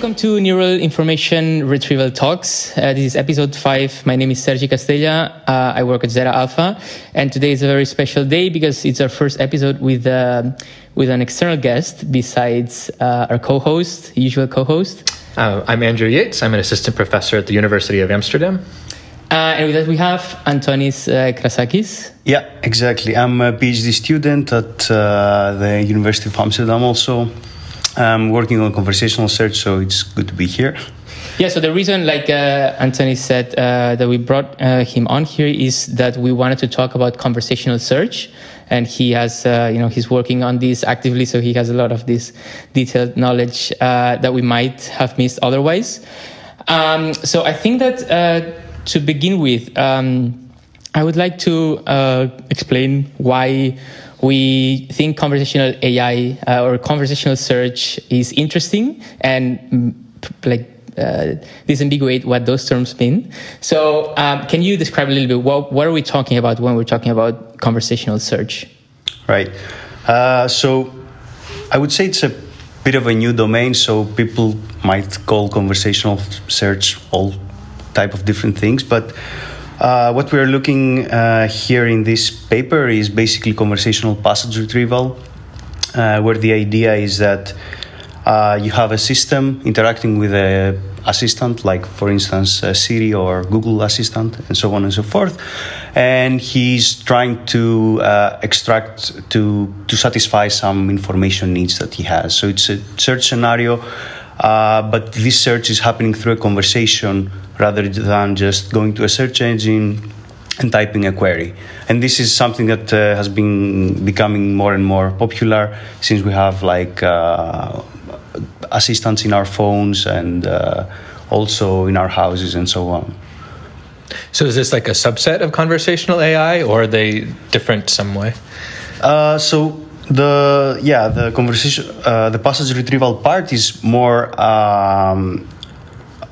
Welcome to Neural Information Retrieval Talks. Uh, this is episode five. My name is Sergi Castella. Uh, I work at Zeta Alpha, and today is a very special day because it's our first episode with uh, with an external guest besides uh, our co-host, usual co-host. Uh, I'm Andrew Yates. I'm an assistant professor at the University of Amsterdam. Uh, and with that, we have Antonis Krasakis. Yeah, exactly. I'm a PhD student at the University of Amsterdam also. I'm working on conversational search, so it's good to be here. Yeah, so the reason, like uh, Anthony said, uh, that we brought uh, him on here is that we wanted to talk about conversational search, and he has, uh, you know, he's working on this actively, so he has a lot of this detailed knowledge uh, that we might have missed otherwise. Um, so I think that uh, to begin with, um, I would like to explain why we think conversational AI uh, or conversational search is interesting and mm, like uh, disambiguate what those terms mean. So, um, can you describe a little bit what, what are we talking about when we're talking about conversational search? Right. Uh, so, I would say it's a bit of a new domain. So, people might call conversational search all type of different things, but uh, what we're looking uh, here in this paper is basically conversational passage retrieval, uh, where the idea is that uh, you have a system interacting with a assistant, like for instance Siri or Google Assistant, and so on and so forth, and he's trying to uh, extract to to satisfy some information needs that he has. So it's a search scenario. Uh, but this search is happening through a conversation rather than just going to a search engine and typing a query. And this is something that uh, has been becoming more and more popular since we have like uh, assistants in our phones and uh, also in our houses and so on. So is this like a subset of conversational AI, or are they different some way? Uh, so the yeah the conversation uh, the passage retrieval part is more um,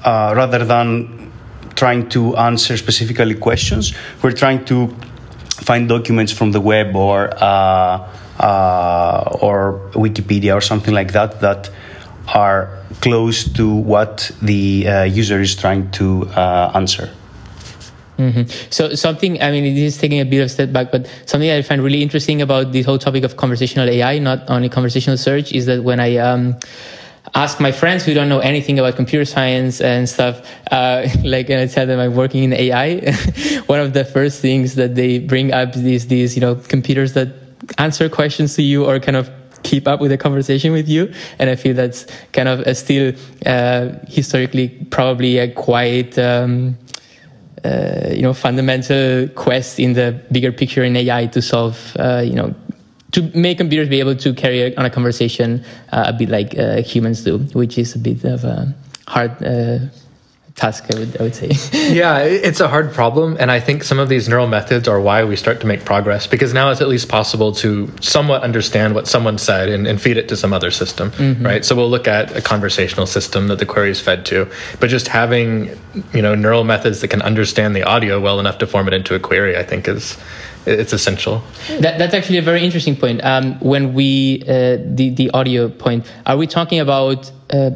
uh, rather than trying to answer specifically questions. We're trying to find documents from the web or uh, uh, or Wikipedia or something like that that are close to what the uh, user is trying to uh, answer. Mm-hmm. So something, I mean, this is taking a bit of a step back, but something I find really interesting about this whole topic of conversational AI, not only conversational search, is that when I um, ask my friends who don't know anything about computer science and stuff, uh, like, and I tell them I'm working in AI, one of the first things that they bring up is these, you know, computers that answer questions to you or kind of keep up with the conversation with you. And I feel that's kind of still, uh, historically, probably a quite, um, uh, you know, fundamental quest in the bigger picture in AI to solve, uh, you know, to make computers be able to carry on a conversation uh, a bit like uh, humans do, which is a bit of a hard uh, task, I would, I would say. yeah, it's a hard problem. And I think some of these neural methods are why we start to make progress because now it's at least possible to somewhat understand what someone said and, and feed it to some other system, mm-hmm. right? So we'll look at a conversational system that the query is fed to. But just having, you know, neural methods that can understand the audio well enough to form it into a query, I think is it's essential. That, that's actually a very interesting point. Um, when we uh, the the audio point, are we talking about? Uh,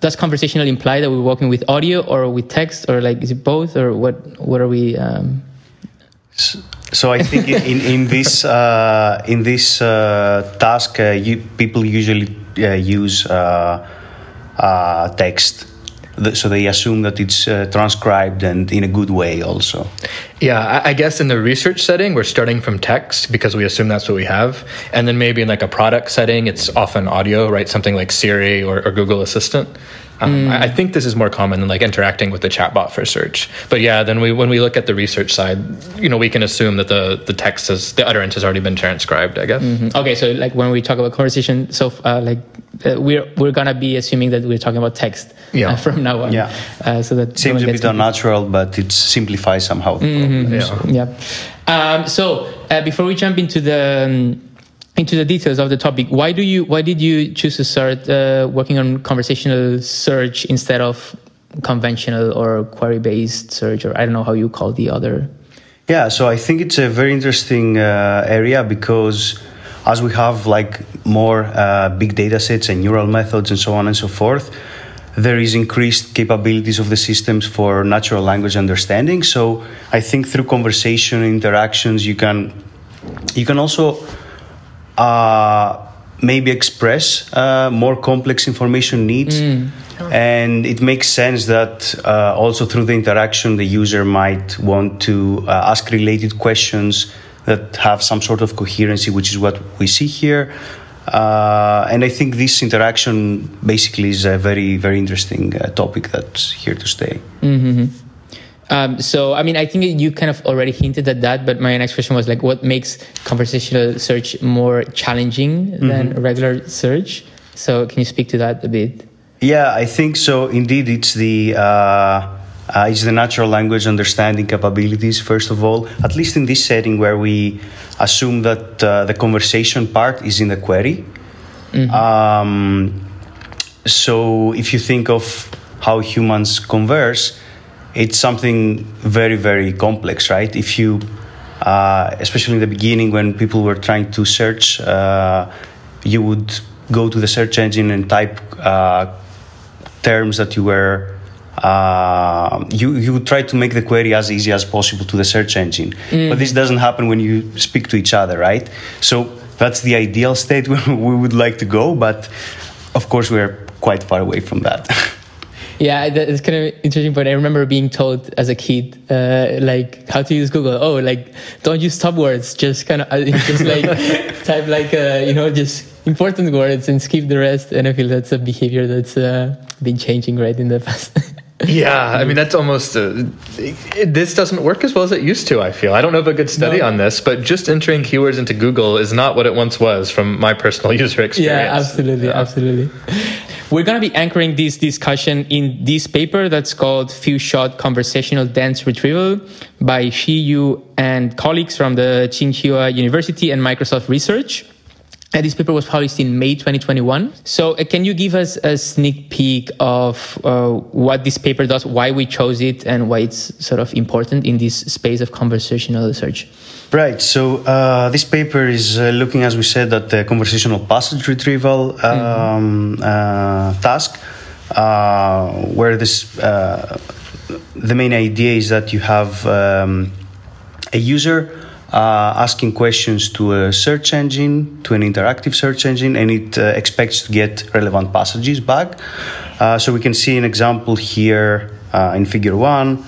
does conversational imply that we're working with audio or with text, or like is it both, or what? What are we? Um... So I think in, in this uh, in this uh, task, uh, you, people usually uh, use text so they assume that it's uh, transcribed and in a good way also. Yeah i guess in the research setting we're starting from text because we assume that's what we have. And then maybe in like a product setting it's often audio right? Something like siri or, or google assistant um, mm. I, I think this is more common than like interacting with the chatbot for search. But yeah, then we when we look at the research side, you know, we can assume that the the text has the utterance has already been transcribed. I guess. Mm-hmm. Okay, so like when we talk about conversation, so uh, like uh, we're we're gonna be assuming that we're talking about text yeah. Uh, from now on. Yeah. Uh, so that seems a bit unnatural, but it simplifies somehow. Mm-hmm. Yeah. So. yeah. Um, so uh, before we jump into the um, into the details of the topic, why do you why did you choose to start uh, working on conversational search instead of conventional or query based search, or I don't know how you call the other? Yeah, so I think it's a very interesting uh, area because as we have like more uh, big data sets and neural methods and so on and so forth, there is increased capabilities of the systems for natural language understanding. So I think through conversation interactions, you can you can also uh, maybe express uh, more complex information needs. Mm. And it makes sense that uh, also through the interaction, the user might want to uh, ask related questions that have some sort of coherency, which is what we see here. Uh, and I think this interaction basically is a very, very interesting uh, topic that's here to stay. Mm-hmm. Um, so, I mean, I think you kind of already hinted at that, but my next question was like, what makes conversational search more challenging mm-hmm. than regular search? So, can you speak to that a bit? Yeah, I think so. Indeed, it's the uh, uh, it's the natural language understanding capabilities first of all. At least in this setting where we assume that uh, the conversation part is in the query. Mm-hmm. Um, so, if you think of how humans converse it's something very very complex right? If you uh, especially in the beginning when people were trying to search uh, you would go to the search engine and type uh, terms that you were uh, you you would try to make the query as easy as possible to the search engine. Mm. but this doesn't happen when you speak to each other right? So that's the ideal state where we would like to go but of course we're quite far away from that Yeah, it's kind of interesting. But I remember being told as a kid, uh, like how to use Google. Oh, like don't use top words. Just kind of uh, just like type like uh, you know just important words and skip the rest. And I feel that's a behavior that's uh, been changing right in the past. yeah, I mean that's almost uh, it, this doesn't work as well as it used to. I feel I don't know of a good study no. on this, but just entering keywords into Google is not what it once was from my personal user experience. Yeah, absolutely, yeah. absolutely. We're going to be anchoring this discussion in this paper that's called Few Shot Conversational Dense Retrieval by Shi Yu and colleagues from the Tsinghua University and Microsoft Research. And this paper was published in May 2021. So, uh, can you give us a sneak peek of uh, what this paper does, why we chose it, and why it's sort of important in this space of conversational research? Right. So uh, this paper is uh, looking, as we said, at the conversational passage retrieval um, mm-hmm. uh, task, uh, where this uh, the main idea is that you have um, a user uh, asking questions to a search engine, to an interactive search engine, and it expects to get relevant passages back. so we can see an example here in Figure One.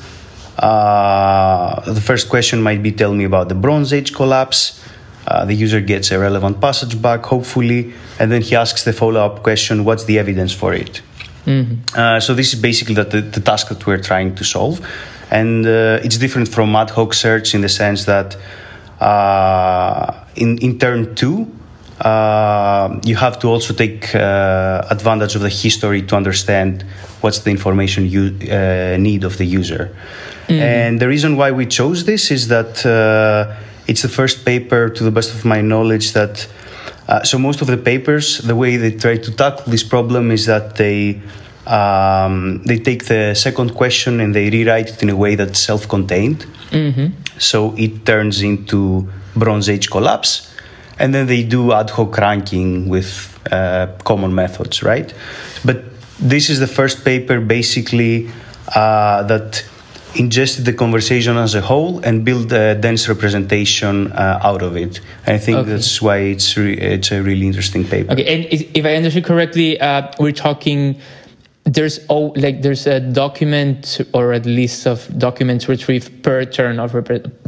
Uh, the first question might be tell me about the Bronze Age collapse. Uh, the user gets a relevant passage back, hopefully, and then he asks the follow up question what's the evidence for it? Mm-hmm. Uh, so, this is basically the, the, the, task that we're trying to solve. And uh, it's different from ad hoc search in the sense that uh, in, in turn two, uh, you have to also take uh, advantage of the history to understand what's the information you uh, need of the user. Mm. And the reason why we chose this is that uh, it's the first paper, to the best of my knowledge, that uh, so most of the papers, the way they try to tackle this problem is that they um, they take the second question and they rewrite it in a way that's self-contained. Mm-hmm. So it turns into Bronze Age collapse, and then they do ad hoc ranking with uh, common methods, right? But this is the first paper basically uh, that ingested the conversation as a whole and built a dense representation uh, out of it. I think okay. that's why it's re- it's a really interesting paper. Okay, and if I understood correctly, uh, we're talking. There's oh, like there's a document or a list of documents retrieved per turn of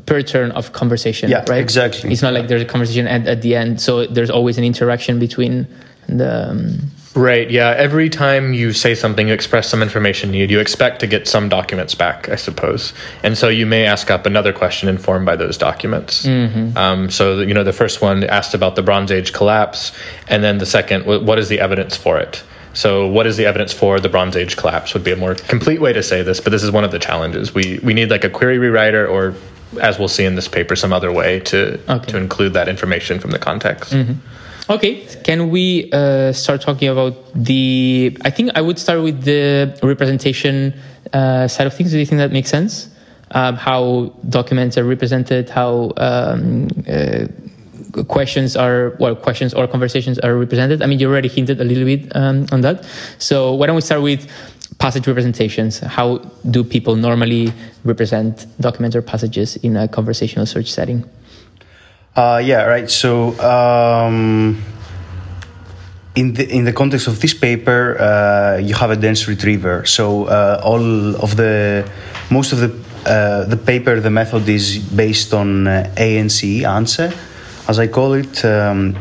per turn of conversation. Yeah, right. Exactly. It's not like there's a conversation at, at the end, so there's always an interaction between the. Um, Right. Yeah. Every time you say something, you express some information need, you expect to get some documents back, I suppose. And so you may ask up another question informed by those documents. Mm-hmm. Um, so, you know, the first one asked about the Bronze Age collapse. And then the second, what is the evidence for it? So, what is the evidence for the Bronze Age collapse? Would be a more complete way to say this, but this is one of the challenges. We we need like a query rewriter, or as we'll see in this paper, some other way to okay. to include that information from the context. Mm-hmm. Okay, can we uh, start talking about the? I think I would start with the representation uh, side of things. Do you think that makes sense? Um, how documents are represented, how um, uh, questions are, well, questions or conversations are represented. I mean, you already hinted a little bit um, on that. So why don't we start with passage representations. How do people normally represent documents or passages in a conversational search setting? Uh, yeah, right. So, um, in the in the context of this paper, uh, you have a dense retriever. So, uh, all of the most of the uh, the paper, the method is based on uh, ANC, ANCE, as I call it, um,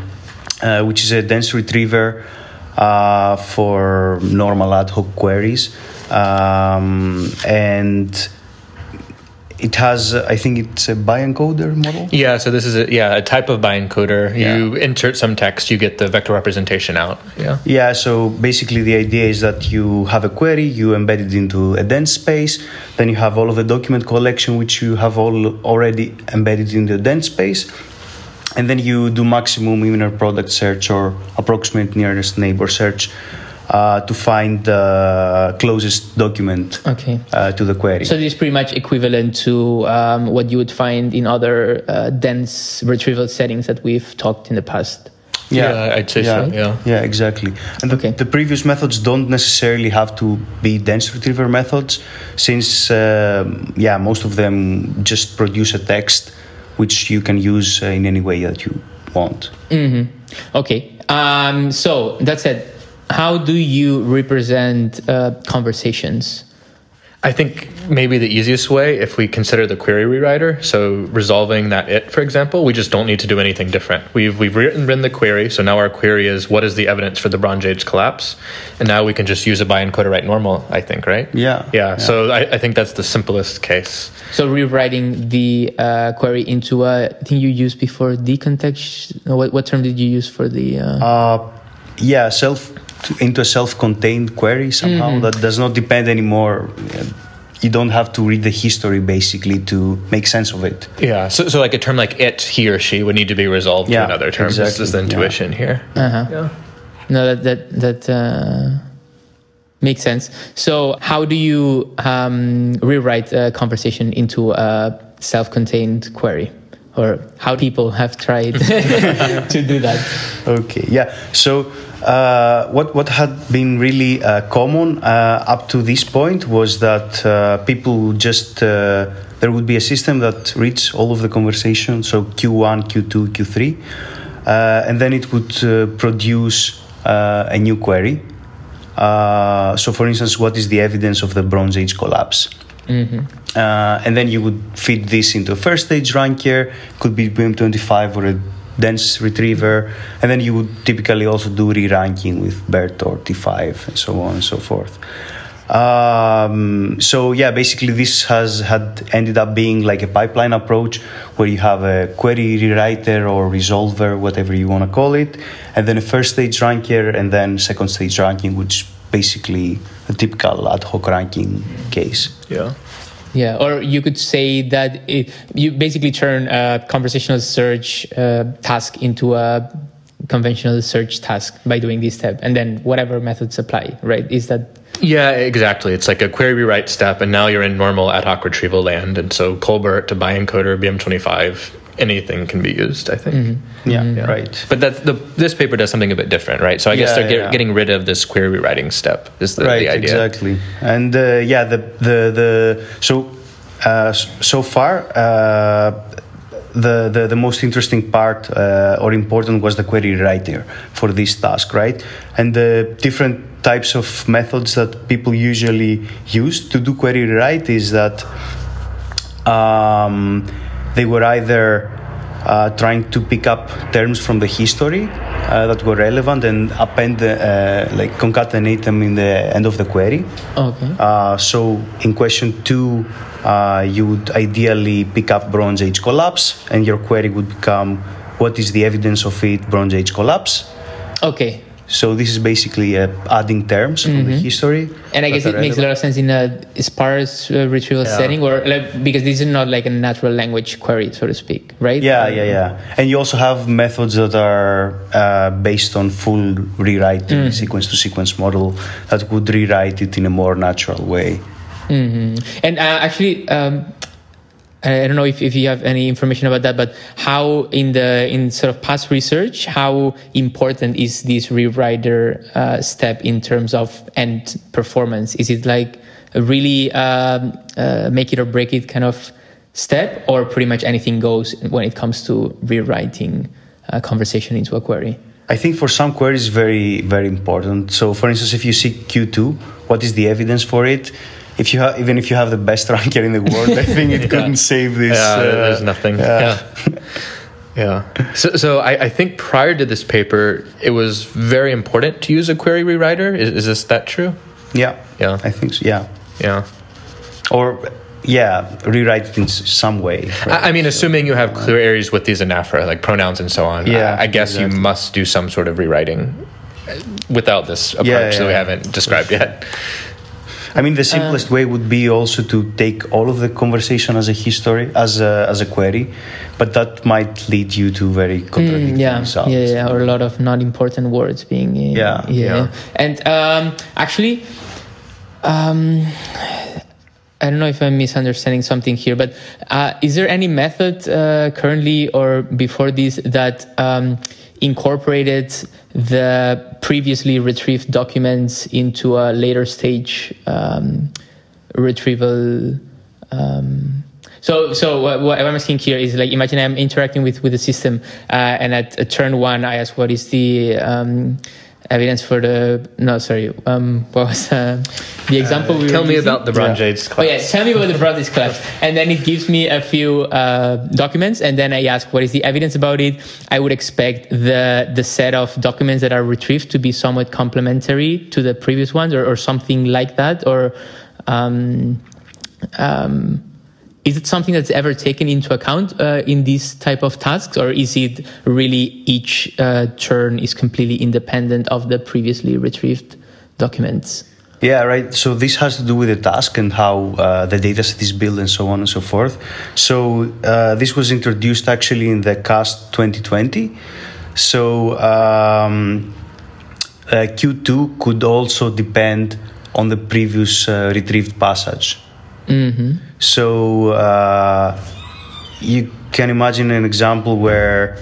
uh, which is a dense retriever for normal ad hoc queries, um, and it has i think it's a bi-encoder model? Yeah so this is a yeah a type of bi-encoder yeah. you insert some text you get the vector representation out. Yeah. Yeah so basically the idea is that you have a query you embed it into a dense space then you have all of the document collection which you have all already embedded in the dense space and then you do maximum inner product search or approximate nearest neighbor search uh, to find the closest document okay. uh, to the query. So this is pretty much equivalent to um, what you would find in other uh, dense retrieval settings that we've talked in the past. Yeah, yeah I'd say yeah, so. Yeah, yeah, exactly. And the, okay. the, previous methods don't necessarily have to be dense retriever methods, since um, yeah, most of them just produce a text which you can use uh, in any way that you want. Mm-hmm. Okay. Um, so that said, how do you represent uh, conversations? I think maybe the easiest way, if we consider the query rewriter, so resolving that it, for example, we just don't need to do anything different. We've we've written, written the query, so now our query is what is the evidence for the Bronze Age collapse, and now we can just use a bi-encoder write normal. I think, right? Yeah. Yeah. yeah. So I, I, think that's the simplest case. So rewriting the uh, query into a thing you used before decontext. What what term did you use for the? Uh... Uh, yeah, self into a self-contained query somehow mm-hmm. that does not depend anymore you don't have to read the history basically to make sense of it. Yeah. So, so like a term like it, he or she would need to be resolved yeah, to another term. Exactly. This is the intuition yeah. here. Uh-huh. Yeah. No, that that that uh, makes sense. So, how do you um, rewrite a conversation into a self-contained query? Or how people have tried to do that? Okay, yeah. So uh, what what had been really uh, common uh, up to this point was that uh, people just uh, there would be a system that reads all of the conversation, so Q1, Q2, Q3, uh, and then it would produce a new query. so, for instance, what is the evidence of the Bronze Age collapse? Mm-hmm. and then you would feed this into a first stage ranker, could be BM25 or a dense retriever, and then you would typically also do re-ranking with BERT or T5 and so on and so forth. Um, so yeah, basically this has had ended up being like a pipeline approach where you have a query rewriter or resolver, whatever you want to call it, and then a first stage ranker and then second stage ranking, which basically a typical ad hoc ranking case. Yeah. Yeah, or you could say that it, you basically turn a conversational search uh, task into a conventional search task by doing this step, and then whatever methods apply, right? Is that? Yeah, exactly. It's like a query rewrite step, and now you're in normal ad hoc retrieval land. And so ColBERT to bi-encoder BM25 anything can be used. I think. Mm-hmm. Yeah, yeah, right. But that the this paper does something a bit different, right? So I guess yeah, they're yeah. getting rid of this query rewriting step. Is the, right, the idea? Exactly. And uh, yeah, the the the so uh, so far. Uh, the, the, the most interesting part uh, or important was the query writer for this task, right? And the different types of methods that people usually use to do query write is that um, they were either uh, trying to pick up terms from the history uh, that were relevant and append, uh, like concatenate them in the end of the query. Okay. Uh, so in question two, uh, you would ideally pick up Bronze Age collapse, and your query would become, "What is the evidence of it? Bronze Age collapse." Okay. So this is basically uh, adding terms mm-hmm. from the mm-hmm. history. And I guess it makes a lot of sense in a sparse uh, retrieval yeah. setting, or like, because this is not like a natural language query, so to speak, right? Yeah, yeah, yeah. And you also have methods that are uh, based on full rewriting, mm-hmm. sequence to sequence model that would rewrite it in a more natural way. Mm-hmm. And uh, actually. Um, I don't know if, if you have any information about that, but how in the in sort of past research, how important is this rewriter uh, step in terms of end performance? Is it like a really um, uh, make it or break it kind of step, or pretty much anything goes when it comes to rewriting a conversation into a query? I think for some queries, very very important. So, for instance, if you see Q2, what is the evidence for it? If you have even if you have the best ranker in the world, I think it couldn't save this. Yeah, uh, there's nothing. Yeah. yeah. So, so I, I, think prior to this paper, it was very important to use a query rewriter. Is, is this that true? Yeah. Yeah. I think so. Yeah. Yeah. Or yeah, rewrite it in some way. Right? I mean, assuming you have clear areas with these anaphora, like pronouns and so on. Yeah, I, I guess exactly. you must do some sort of rewriting without this approach yeah, yeah, that we haven't described yet. I mean, the simplest uh, way would be also to take all of the conversation as a history, as a, as a query, but that might lead you to very mm, contradictory mm, yeah, results. Yeah, yeah, or a lot of not important words being. Uh, yeah, yeah, yeah. And um, actually, um, I don't know if I'm misunderstanding something here, but uh, is there any method uh, currently or before this that um, incorporated the previously retrieved documents into a later stage um, retrieval. Um, so, so what, what, I'm asking here is like, imagine I'm interacting with with the system, uh, and at, at, turn one, I ask what is the um, evidence for the no sorry um what was uh, the example uh, we tell me using? about the Bronze Age yeah. collapse. oh yeah tell me about the Bronze Age class, and then it gives me a few uh, documents and then I ask what is the evidence about it I would expect the the set of documents that are retrieved to be somewhat complementary to the previous ones or, or something like that or um, um, is it something that's ever taken into account uh, in these type of tasks or is it really each uh, turn is completely independent of the previously retrieved documents? Yeah right. So this has to do with the task and how uh, the dataset is built and so on and so forth. So uh, this was introduced actually in the CAsT 2020 so um, uh, q2 could also depend on the previous uh, retrieved passage Mm-hmm. So uh, you can imagine an example where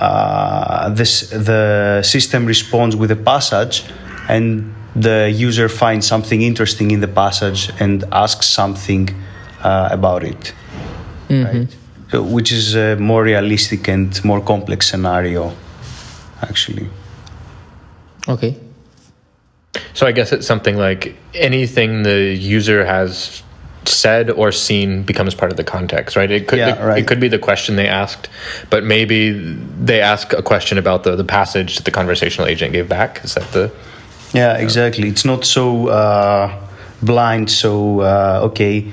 uh, this the system responds with a passage, and the user finds something interesting in the passage and asks something uh, about it. Mm-hmm. Right? So, which is a more realistic and more complex scenario, actually. Okay. So I guess it's something like anything the user has said or seen becomes part of the context, right? It could yeah, it, right. it, could be the question they asked, but maybe they ask a question about the, the passage that the conversational agent gave back. Is that the Yeah, exactly. It's not so uh, blind, so uh, okay,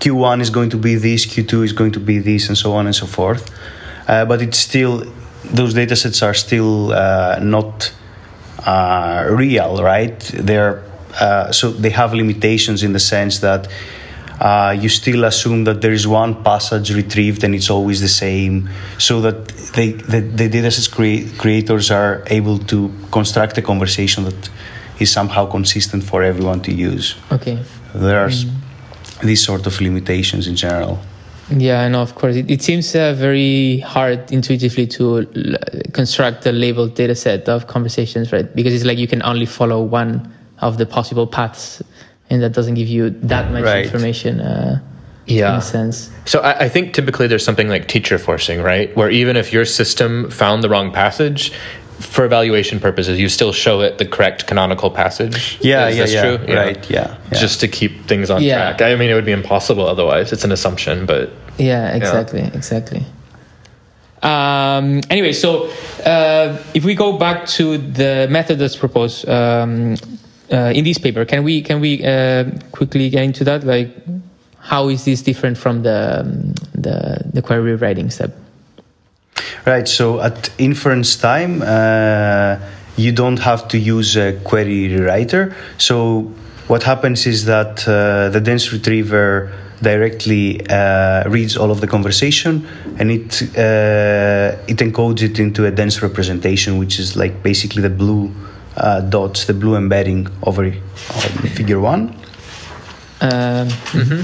Q1 is going to be this, Q2 is going to be this, and so on and so forth. Uh, but it's still those data sets are still uh, not uh, real, right? They're uh, so they have limitations in the sense that uh, you still assume that there is one passage retrieved and it's always the same, so that they, the, the dataset cre- creators are able to construct a conversation that is somehow consistent for everyone to use. Okay. There are mm. these sort of limitations in general. Yeah, I know. Of course, it, it seems uh, very hard intuitively to l- construct a labeled data set of conversations, right? Because it's like you can only follow one of the possible paths and that doesn't give you that much right. information. Uh, yeah. In a sense. So I, I, think typically there's something like teacher forcing, right? Where even if your system found the wrong passage, for evaluation purposes, you still show it the correct canonical passage. Yeah, Is yeah, yeah. True? Right, yeah, yeah, Just to keep things on yeah. track. I mean, it would be impossible otherwise. It's an assumption, but. Yeah, exactly, yeah. exactly. Um, anyway, so uh, if we go back to the method that's proposed, um, uh, in this paper. Can we can we uh, quickly get into that? Like, how is this different from the um, the, the query writing step? Right. So at inference time, uh, you don't have to use a query writer. So what happens is that uh, the dense retriever directly uh, reads all of the conversation and it uh, it encodes it into a dense representation, which is like basically the blue dots, the blue embedding over figure one. Um, mm-hmm.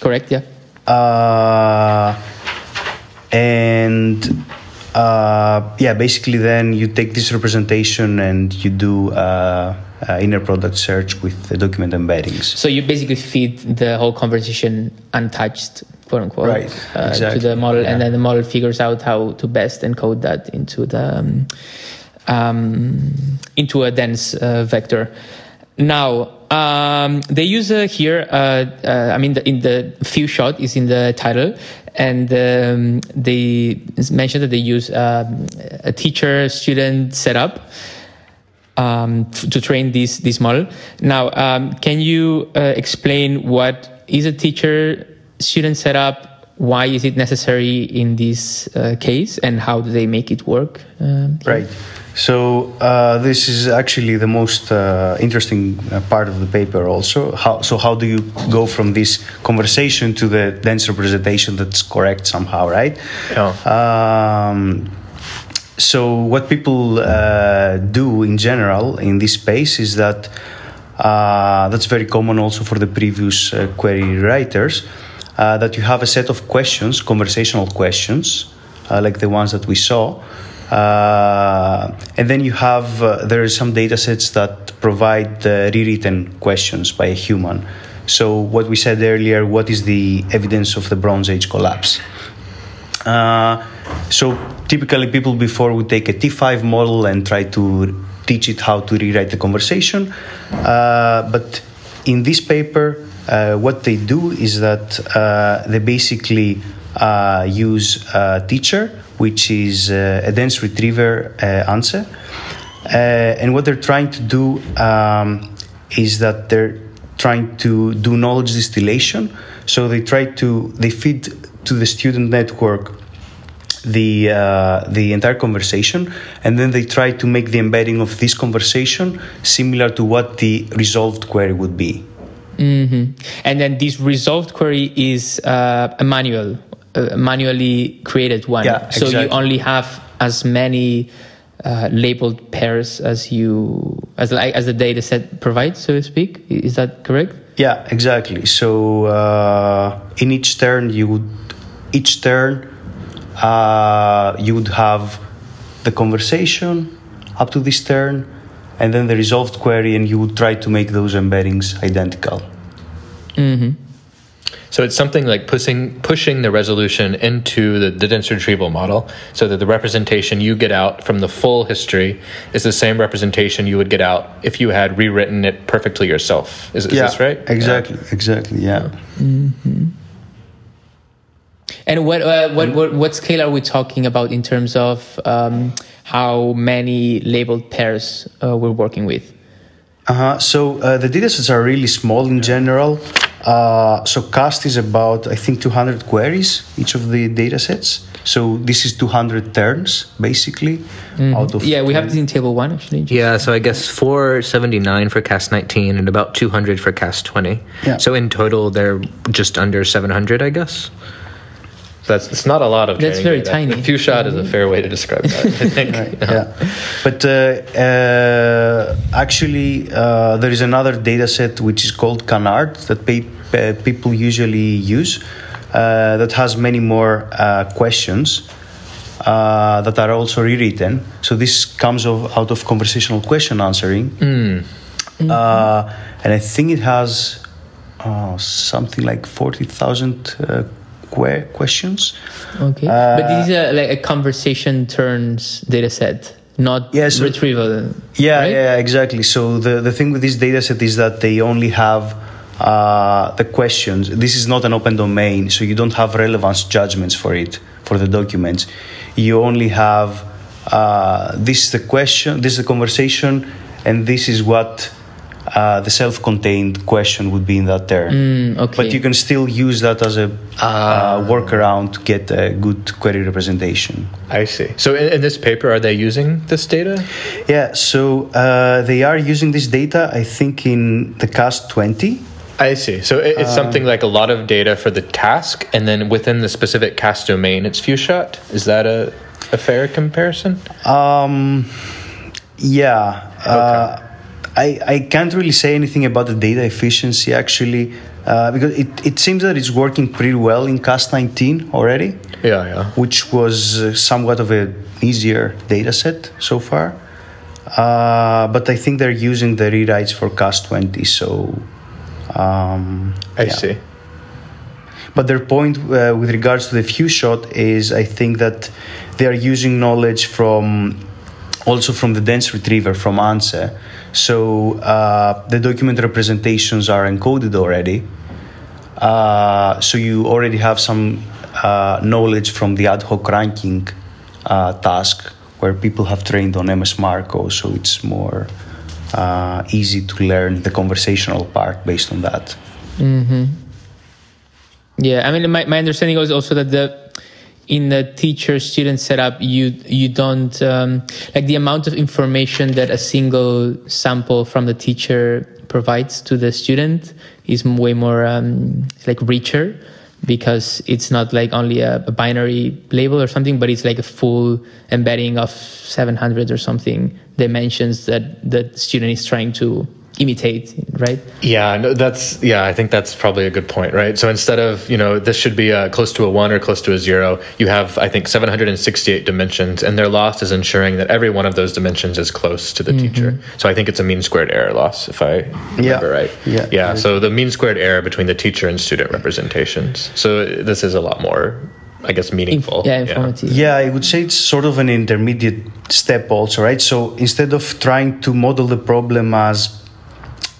Correct, yeah. uh, and uh, yeah, basically, then you take this representation and you do uh, uh, inner product search with the document embeddings. So you basically feed the whole conversation untouched, quote unquote, Right, uh, exactly, to the model, and then the model figures out how to best encode that into the um, um, into a dense uh, vector. Now um, they use uh, here. Uh, uh, I mean, the, in the few shot is in the title, and um, they mentioned that they use um, a teacher-student setup um, to train this this model. Now, um, can you uh, explain what is a teacher-student setup? Why is it necessary in this uh, case, and how do they make it work? Um, Right. So uh, this is actually the most uh, interesting uh, part of the paper. Also, how so? How do you go from this conversation to the dense representation that's correct somehow? Right. Yeah. Um, so what people uh, do in general in this space is that uh, that's very common also for the previous uh, query writers uh, that you have a set of questions, conversational questions, uh, like the ones that we saw. Uh, and then you have uh, there are some data sets that provide uh, rewritten questions by a human. So what we said earlier, what is the evidence of the Bronze Age collapse? Uh, so typically, people before would take a T5 model and try to teach it how to rewrite the conversation. But in this paper, uh, what they do is that uh, they basically uh, use a teacher, which is uh, a dense retriever uh, ANCE. And what they're trying to do um, is that they're trying to do knowledge distillation. So they try to they feed to the student network the uh, the entire conversation, and then they try to make the embedding of this conversation similar to what the resolved query would be. And then this resolved query is uh, a manual, a manually created one. Yeah, so you only have as many uh, labeled pairs as you as like as the data set provides, so to speak. Is that correct? Yeah, exactly. So uh, in each turn, you would each turn uh, you would have the conversation up to this turn, and then the resolved query, and you would try to make those embeddings identical. So it's something like pushing pushing the resolution into the, the dense retrieval model, so that the representation you get out from the full history is the same representation you would get out if you had rewritten it perfectly yourself. Is, is yeah, this right? Exactly, exactly. Yeah. And what uh, what, what what scale are we talking about in terms of um, how many labeled pairs uh, we're working with? Uh-huh. So uh, the datasets are really small in general. Uh, so CAsT is about I think 200 queries each of the datasets. So this is 200 turns basically out of Yeah, we have this in table one actually. Yeah, so I guess 479 for CAsT 19 and about 200 for CAsT 20. Yeah. So in total, they're just under 700, I guess. So that's it's not a lot of. That's very data. tiny. A few shot is a fair way to describe that. I think. Right, yeah. But uh, uh, actually, uh, there is another data set which is called CANARD that pe- uh, people usually use uh, that has many more uh, questions uh, that are also rewritten. So this comes of, out of conversational question answering. Uh, and I think it has uh, something like 40,000 uh, que- questions. Okay, but this is a, like a conversation turns data set, not Yes. retrieval. Yeah, right? yeah, exactly. So the, the thing with this data set is that they only have uh, the questions. This is not an open domain, so you don't have relevance judgments for it, for the documents. You only have uh, this is the question, this is the conversation, and this is what uh, the self contained question would be in that turn. Mm, okay. But you can still use that as a uh, workaround to get a good query representation. I see. So in, in this paper, are they using this data? Yeah, so uh, they are using this data, I think, in the CAsT 20. I see. So it, it's something like a lot of data for the task, and then within the specific CAsT domain, it's few shot. Is that a, a fair comparison? Um, yeah, uh, I, I can't really say anything about the data efficiency actually. uh, because it, it seems that it's working pretty well in CAsT19 already, Yeah, yeah. which was uh, somewhat of an easier data set so far. Uh, but I think they're using the rewrites for CAsT20, so. Um, I yeah. see. But their point uh, with regards to the few shot is, I think that they are using knowledge from also from the dense retriever from ANCE. So uh, the document representations are encoded already. Uh, so you already have some uh, knowledge from the ad hoc ranking uh, task where people have trained on MS MARCO. So it's more uh, easy to learn the conversational part based on that. Mm-hmm. Yeah, I mean, my, my understanding was also that the in the teacher student setup, you you don't um, like the amount of information that a single sample from the teacher provides to the student is way more um, like richer because it's not like only a, a binary label or something, but it's like a full embedding of 700 or something dimensions that the student is trying to imitate, right? Yeah, no, that's yeah. I think that's probably a good point, right? So instead of you know this should be uh close to a one or close to a zero, you have I think 768 dimensions, and their loss is ensuring that every one of those dimensions is close to the teacher. So I think it's a mean squared error loss, if I remember right. Yeah. yeah. So the mean squared error between the teacher and student representations. So this is a lot more, I guess, meaningful. Yeah, informative. Yeah, I would say it's sort of an intermediate step, also, right? So instead of trying to model the problem as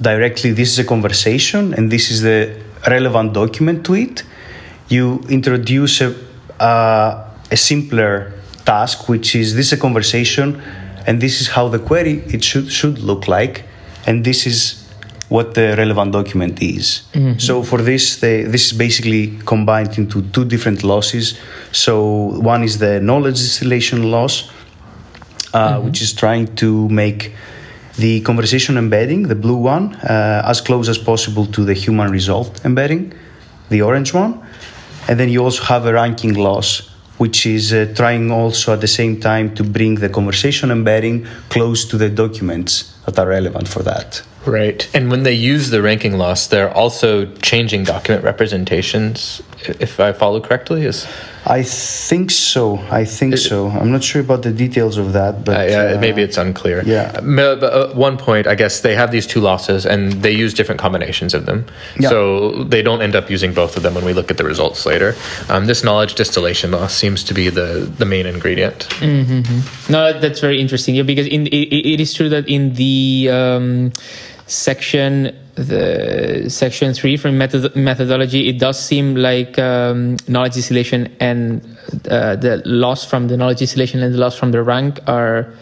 directly this is a conversation and this is the relevant document to it, you introduce a, uh, a simpler task, which is this is a conversation and this is how the query it should should look like, and this is what the relevant document is. So for this, they, this is basically combined into two different losses. So one is the knowledge distillation loss, uh, which is trying to make the conversation embedding, the blue one, uh, as close as possible to the human result embedding, the orange one. And then you also have a ranking loss, which is uh, trying also at the same time to bring the conversation embedding close to the documents that are relevant for that. Right. And when they use the ranking loss, they're also changing document representations, if I follow correctly. Is I think so. I think so. I'm not sure about the details of that, but uh, yeah, uh, maybe it's unclear. yeah. Uh, But one point, I guess they have these two losses, and they use different combinations of them. Yeah. So they don't end up using both of them when we look at the results later. Um, this knowledge distillation loss seems to be the the main ingredient. No, that's very interesting. Yeah, because in it, it is true that in the um, section the section three from method, methodology, it does seem like um, knowledge distillation and uh, the loss from the knowledge distillation and the loss from the rank are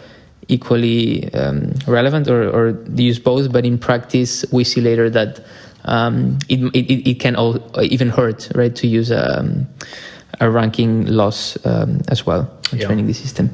equally um, relevant or, or use both. But in practice, we see later that um, it, it, it can all, even hurt, right, to use um, a ranking loss um, as well in Yeah. training the system.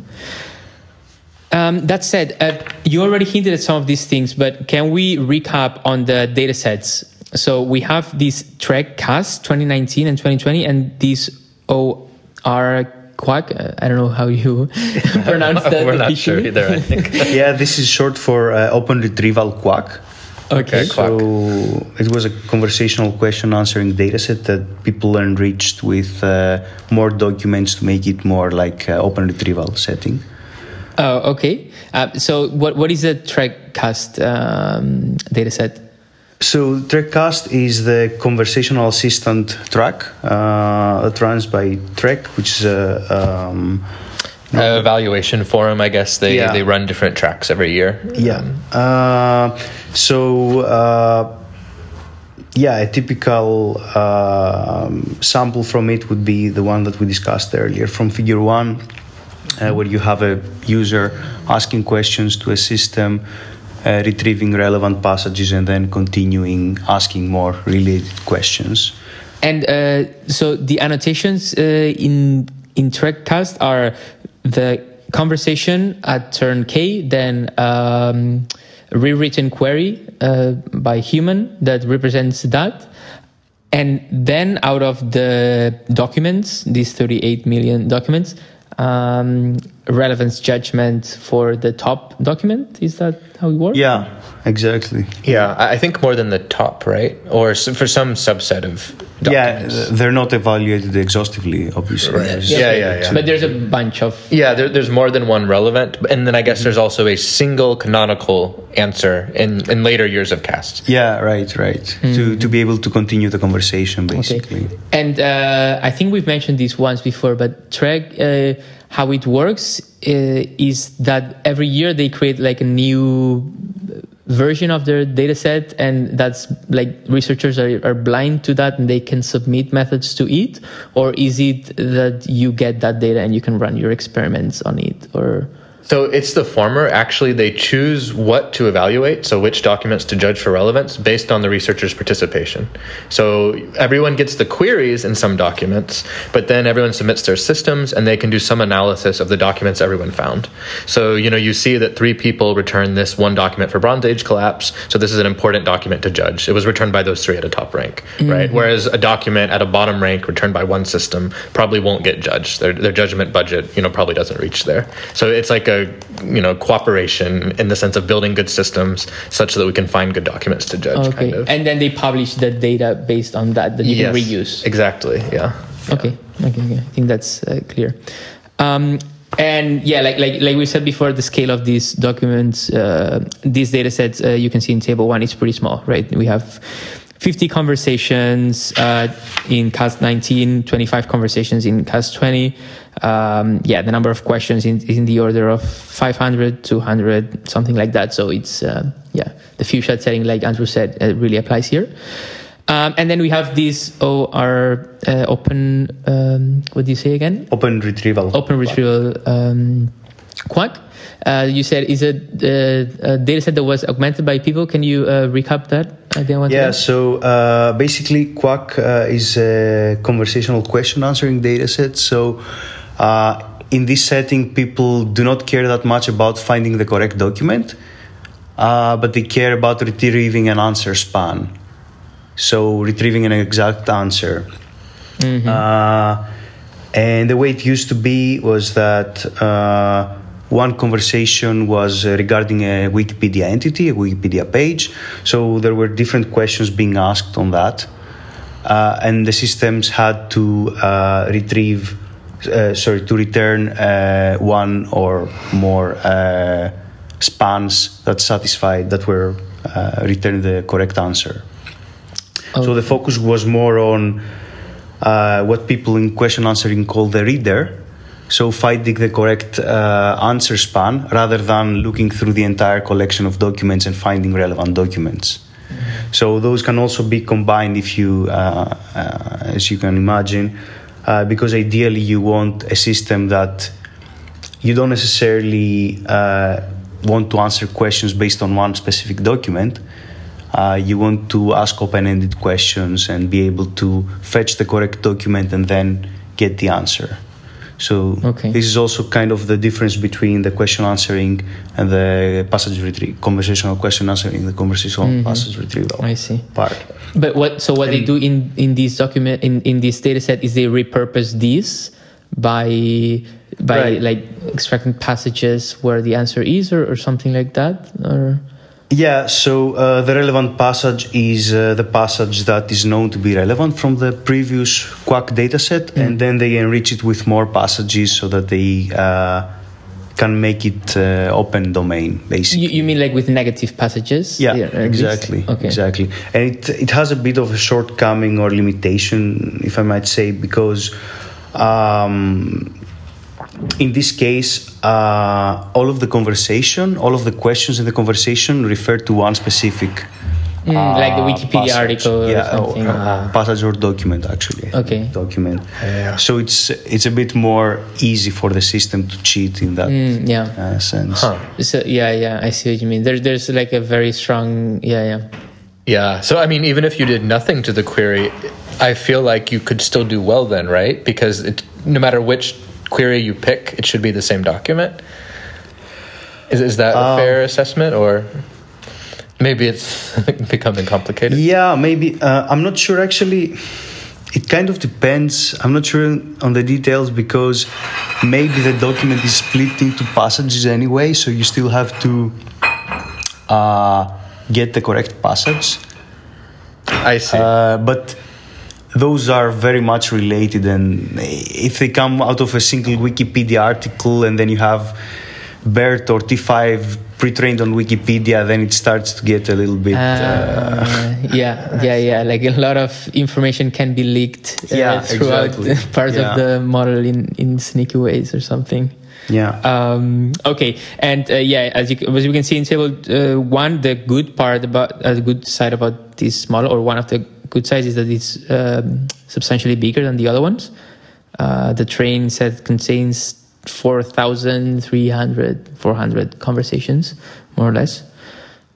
Um, that said, uh, you already hinted at some of these things, but can we recap on the data sets? So we have these TREC CAsT 2019 and 2020, and these OR quack. Uh, I don't know how you pronounce that. We're not sure either. I think. yeah, this is short for uh, Open Retrieval QuAC. Okay. Quack. So it was a conversational question answering dataset that people enriched with uh, more documents to make it more like uh, open retrieval setting. Oh, okay. Uh, so what what is the TREC CAsT um, data set? So TREC CAsT is the conversational assistant track uh, that runs by TREC, which is a um, Uh, evaluation forum, I guess they Yeah. they run different tracks every year. Yeah. Uh, so, uh, yeah, a typical um sample from it would be the one that we discussed earlier from figure one, uh, where you have a user asking questions to a system, uh, retrieving relevant passages, and then continuing asking more related questions. And uh, so the annotations uh, in in TREC CAsT are the conversation at turn K, then um, rewritten query uh, by human that represents that. And then out of the documents, these 38 million documents, um, relevance judgment for the top document. Is that how it works? Yeah, exactly. Yeah, I I think more than the top, right? Or for some subset of documents. Yeah, they're not evaluated exhaustively, obviously. Right. There's- Yeah, yeah, yeah. But there's a bunch of Yeah, there, there's more than one relevant, and then I guess there's also a single canonical answer in, in later years of CAsTs. Yeah, right, right. To to be able to continue the conversation, basically. And uh, I think we've mentioned this once before, but TREC, uh, how it works uh, is that every year they create like a new version of their data set, and that's like researchers are, are blind to that and they can submit methods to it? Or is it that you get that data and you can run your experiments on it? Or So it's the former. Actually, they choose what to evaluate, so which documents to judge for relevance based on the researcher's participation. So everyone gets the queries in some documents, but then everyone submits their systems and they can do some analysis of the documents everyone found. So, you know, you see that three people return this one document for Bronze Age collapse. So this is an important document to judge. It was returned by those three at a top rank, right? Mm-hmm. Whereas a document at a bottom rank returned by one system probably won't get judged. Their, their judgment budget, you know, probably doesn't reach there. So it's like a, you know, cooperation in the sense of building good systems such that we can find good documents to judge, okay, kind of. and then they publish the data based on that that you can reuse. Exactly, yeah. Okay, okay, okay. I think that's uh, clear. Um, and yeah, like like like we said before, the scale of these documents, uh, these data sets, uh, you can see in table one, is pretty small, right? We have 50 conversations uh, in CAsT 19, 25 conversations in CAsT 20. Um, yeah, the number of questions in, is in the order of 500, 200, something like that. So it's, uh, yeah, the few shot setting, like Andrew said, uh, really applies here. Um, and then we have this OR uh, open, um, what do you say again? Open retrieval. Open retrieval um, QuAC. Uh, you said is a, uh, a data set that was augmented by people. Can you uh, recap that? I didn't want Yeah, so uh, basically, QuAC uh, is a conversational question answering data set. So, uh, in this setting, people do not care that much about finding the correct document, uh, but they care about retrieving an answer span. So, retrieving an exact answer. Uh, and the way it used to be was that uh, one conversation was uh, regarding a Wikipedia entity, a Wikipedia page. So there were different questions being asked on that. Uh, and the systems had to uh, retrieve, uh, sorry, to return uh, one or more uh, spans that satisfied, that were uh, return the correct answer. So the focus was more on uh, what people in question answering call the reader. So finding the correct uh, answer span rather than looking through the entire collection of documents and finding relevant documents. So those can also be combined if you, uh, uh, as you can imagine, uh, because ideally you want a system that you don't necessarily uh, want to answer questions based on one specific document. Uh, you want to ask open-ended questions and be able to fetch the correct document and then get the answer. So Okay. this is also kind of the difference between the question answering and the passage retrieval, conversational question answering, the conversational passage retrieval Mm-hmm. I see. part. But what? So what they do in in these document in in this data set is they repurpose these by by Right. like extracting passages where the answer is or, or something like that or Yeah, so uh, the relevant passage is uh, the passage that is known to be relevant from the previous QuAC dataset, and then they enrich it with more passages so that they uh, can make it uh, open domain, basically. you, you mean like with negative passages? Yeah, least? exactly. Okay. Exactly. And it, it has a bit of a shortcoming or limitation, if I might say, because um, in this case, uh, all of the conversation, all of the questions in the conversation refer to one specific. Mm, like the uh, Wikipedia passage. article or yeah, something. uh, passage or document actually. Okay. Document. Yeah. So it's it's a bit more easy for the system to cheat in that Mm, yeah. uh, sense. Huh. So yeah, yeah, I see what you mean. There's there's like a very strong yeah, yeah. Yeah. So, I mean, even if you did nothing to the query, I feel like you could still do well then, right? Because it, no matter which query you pick, it should be the same document. Is, is that a fair assessment or maybe it's becoming complicated? Yeah, maybe. Uh, I'm not sure actually. it kind of depends. I'm not sure on the details because maybe the document is split into passages anyway, so you still have to uh, get the correct passage. I see. Uh, but those are very much related, and if they come out of a single Wikipedia article and then you have BERT or T5 pre-trained on Wikipedia, then it starts to get a little bit. Uh, Uh, yeah, yeah, yeah. Like a lot of information can be leaked uh, Yeah, throughout exactly. parts Yeah. of the model in, in sneaky ways or something. yeah. Um, okay, and uh, yeah, as you as you can see in table uh, one, the good part about uh, the good side about this model, or one of the good sides, is that it's um, substantially bigger than the other ones. Uh, the train set contains 4,300, 400 conversations, more or less.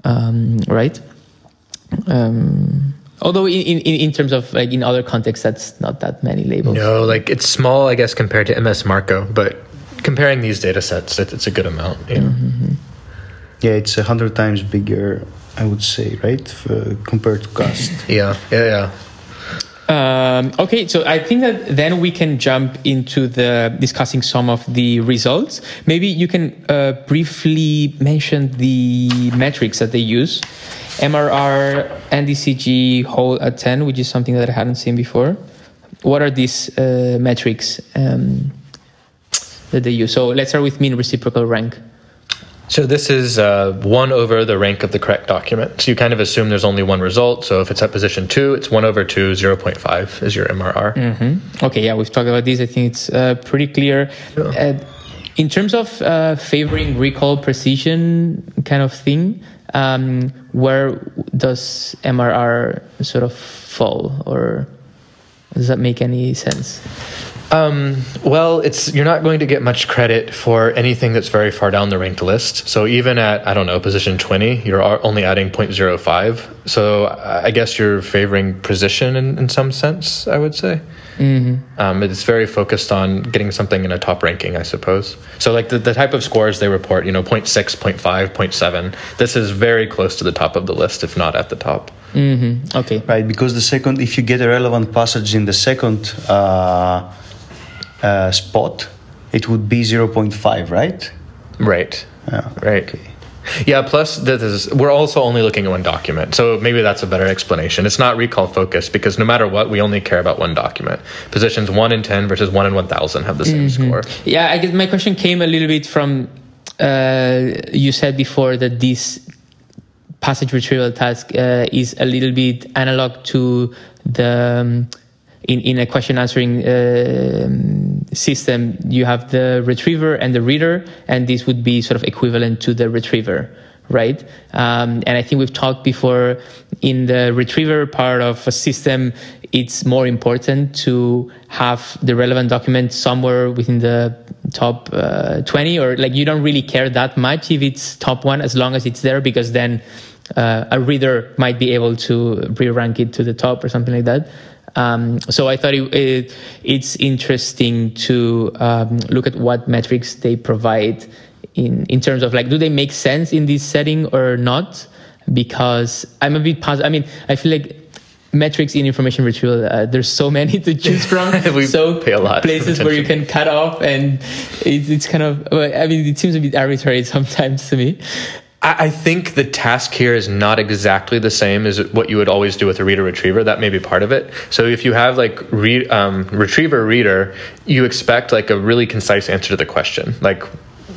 Um, right? Um, although in, in, in terms of like in other contexts, that's not that many labels. no, like it's small, I guess, compared to MS MARCO, but comparing these data sets, it, it's a good amount. Yeah. Mm-hmm. yeah, it's a hundred times bigger, I would say, right, f- uh, compared to CAsT. Yeah, yeah, yeah. Um, okay, so I think that then we can jump into the discussing some of the results. Maybe you can uh, briefly mention the metrics that they use. MRR, NDCG, whole at 10, which is something that I hadn't seen before. What are these uh, metrics um, that they use? So let's start with mean reciprocal rank. So this is uh, one over the rank of the correct document. So you kind of assume there's only one result. So if it's at position two, it's one over two, 0.5 is your MRR. Mm-hmm. Okay, yeah, we've talked about this. I think it's uh, pretty clear. Uh, in terms of uh, favoring recall precision kind of thing, um, where does MRR sort of fall, or does that make any sense? Um, well, it's you're not going to get much credit for anything that's very far down the ranked list. So even at I don't know position 20, you're only adding 0.05. So I I guess you're favoring position in, in some sense. I would say. Um, it's very focused on getting something in a top ranking, I suppose. So like the, the type of scores they report, you know, 0.6, 0.5, 0.7. This is very close to the top of the list, if not at the top. Mm-hmm. Okay. Right, because the second, if you get a relevant passage in the second uh, uh, spot, it would be 0.5, right? Right. Yeah. Right. Yeah. Plus, this is, we're also only looking at one document, so maybe that's a better explanation. It's not recall focused because no matter what, we only care about one document. Positions one in ten versus one in one thousand have the same score. Yeah, I guess my question came a little bit from uh, you said before that this passage retrieval task uh, is a little bit analog to the um, in in a question answering um system. You have the retriever and the reader, and this would be sort of equivalent to the retriever. Right, um, and I think we've talked before in the retriever part of a system. It's more important to have the relevant document somewhere within the top uh, 20 or like you don't really care that much if it's top one as long as it's there because then uh, a reader might be able to re-rank it to the top or something like that um, so i thought it, it, it's interesting to um, look at what metrics they provide in, in terms of like do they make sense in this setting or not? Because i'm a bit puzzled i mean i feel like metrics in information retrieval uh, there's so many to choose from. We so pay a lot places where you can cut off and it's, it's kind of i mean it seems a bit arbitrary sometimes to me I I think the task here is not exactly the same as what you would always do with a reader retriever. That may be part of it. So if you have like re- um, retriever reader, you expect like a really concise answer to the question, like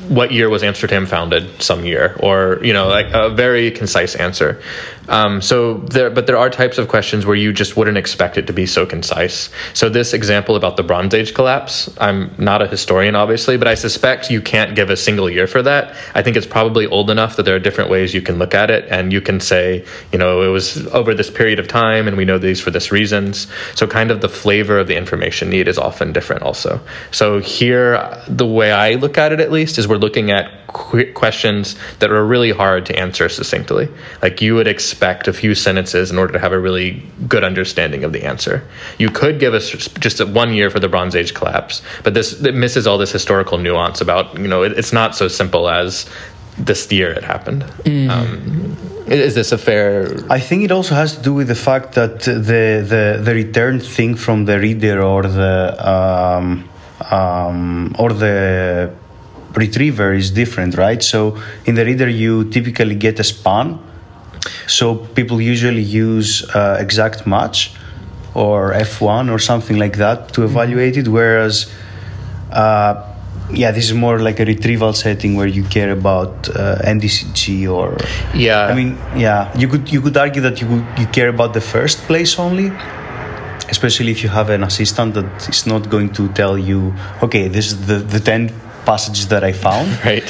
what year was Amsterdam founded? Some year, or you know, like a very concise answer. Um, so there, but there are types of questions where you just wouldn't expect it to be so concise. So this example about the Bronze Age collapse, I'm not a historian, obviously, but I suspect you can't give a single year for that. I think it's probably old enough that there are different ways you can look at it, and you can say, you know, it was over this period of time, and we know these for this reasons. So kind of the flavor of the information need is often different, also. So here, the way I look at it, at least, is we're looking at qu- questions that are really hard to answer succinctly. Like you would expect a few sentences in order to have a really good understanding of the answer. You could give us just a one year for the Bronze Age collapse, but this it misses all this historical nuance about you know it, it's not so simple as this year it happened. Um, Is this a fair? I think it also has to do with the fact that the the, the return thing from the reader or the um, um, or the retriever is different, right? So in the reader, you typically get a span. So people usually use uh, exact match or F1 or something like that to evaluate it, whereas uh, yeah, this is more like a retrieval setting where you care about uh, NDCG or Yeah. I mean, yeah, you could you could argue that you you care about the first place only, especially if you have an assistant that is not going to tell you, okay, this is the the ten passages that I found. right.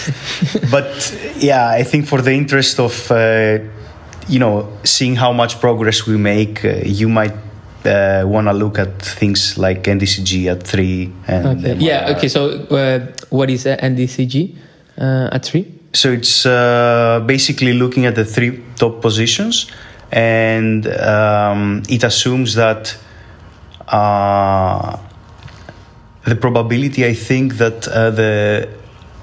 but yeah, I think for the interest of uh, you know seeing how much progress we make, uh, you might. Uh, want to look at things like NDCG at three and Okay. Yeah. Okay. So, uh, what is uh, NDCG uh, at three? So it's uh, basically looking at the three top positions, and um, it assumes that uh, the probability, I think, that uh, the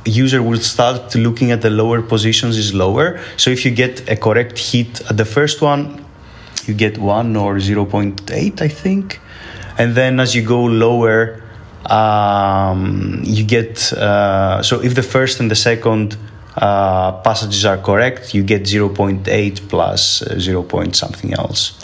user will start looking at the lower positions is lower. So if you get a correct hit at the first one, you get one or 0.8, I think. And then as you go lower, um, you get uh, so if the first and the second uh, passages are correct, you get 0.8 uh, 0. Point something else.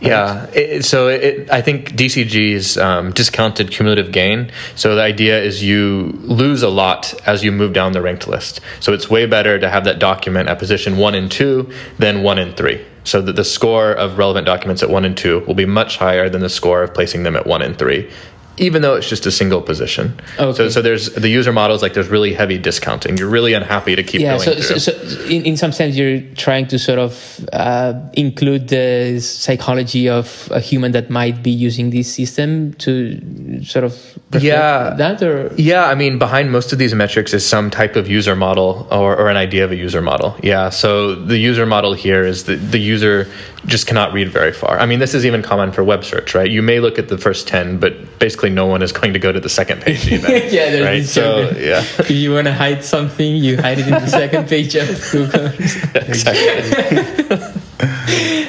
Yeah. It, so it, I think DCG is um, discounted cumulative gain. So the idea is you lose a lot as you move down the ranked list. So it's way better to have that document at position one and two than one and three. So that the score of relevant documents at one and two will be much higher than the score of placing them at one and three. Even though it's just a single position, Okay. so so there's the user models like there's really heavy discounting. You're really unhappy to keep yeah. going So, so, so in, in some sense, you're trying to sort of uh, include the psychology of a human that might be using this system to sort of Yeah. that or Yeah, I mean, behind most of these metrics is some type of user model or, or an idea of a user model. Yeah, so the user model here is that the user just cannot read very far. I mean, this is even common for web search, right? You may look at the first 10, but basically no one is going to go to the second page even. yeah, there's right? So, yeah. if you want to hide something, you hide it in the second page of Google.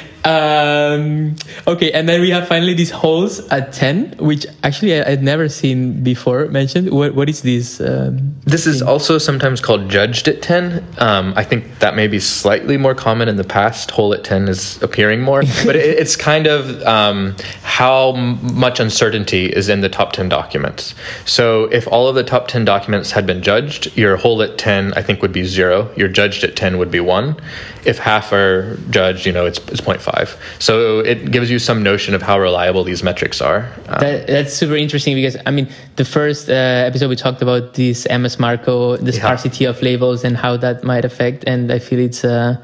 um, okay, and then we have finally these holes at 10, which actually I, I'd never seen before mentioned. What, what is this? Um, This is also sometimes called judged at 10. Um, I think that may be slightly more common in the past. Hole at 10 is appearing more. but it, it's kind of um, how much uncertainty is in the top 10 documents. So if all of the top 10 documents had been judged, your hole at 10, I think, would be zero. Your judged at 10 would be one. If half are judged, you know, it's, it's 0.5. So it gives you some notion of how reliable these metrics are. Um, that, that's super interesting because I mean the first uh, episode we talked about this MS MARCO, the sparsity of labels and how that might affect, and I feel it's uh,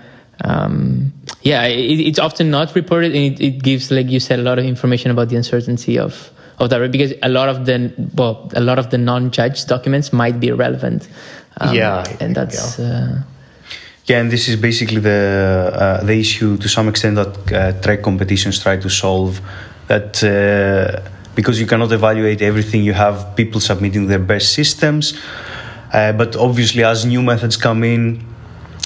um, yeah, it, it's often not reported, and it, it gives like you said a lot of information about the uncertainty of of that because a lot of the well a lot of the non-judged documents might be relevant. Um, Yeah, and that's. Uh, Yeah, and this is basically the uh, the issue to some extent that uh, track competitions try to solve. That uh, because you cannot evaluate everything, you have people submitting their best systems. Uh, but obviously, as new methods come in,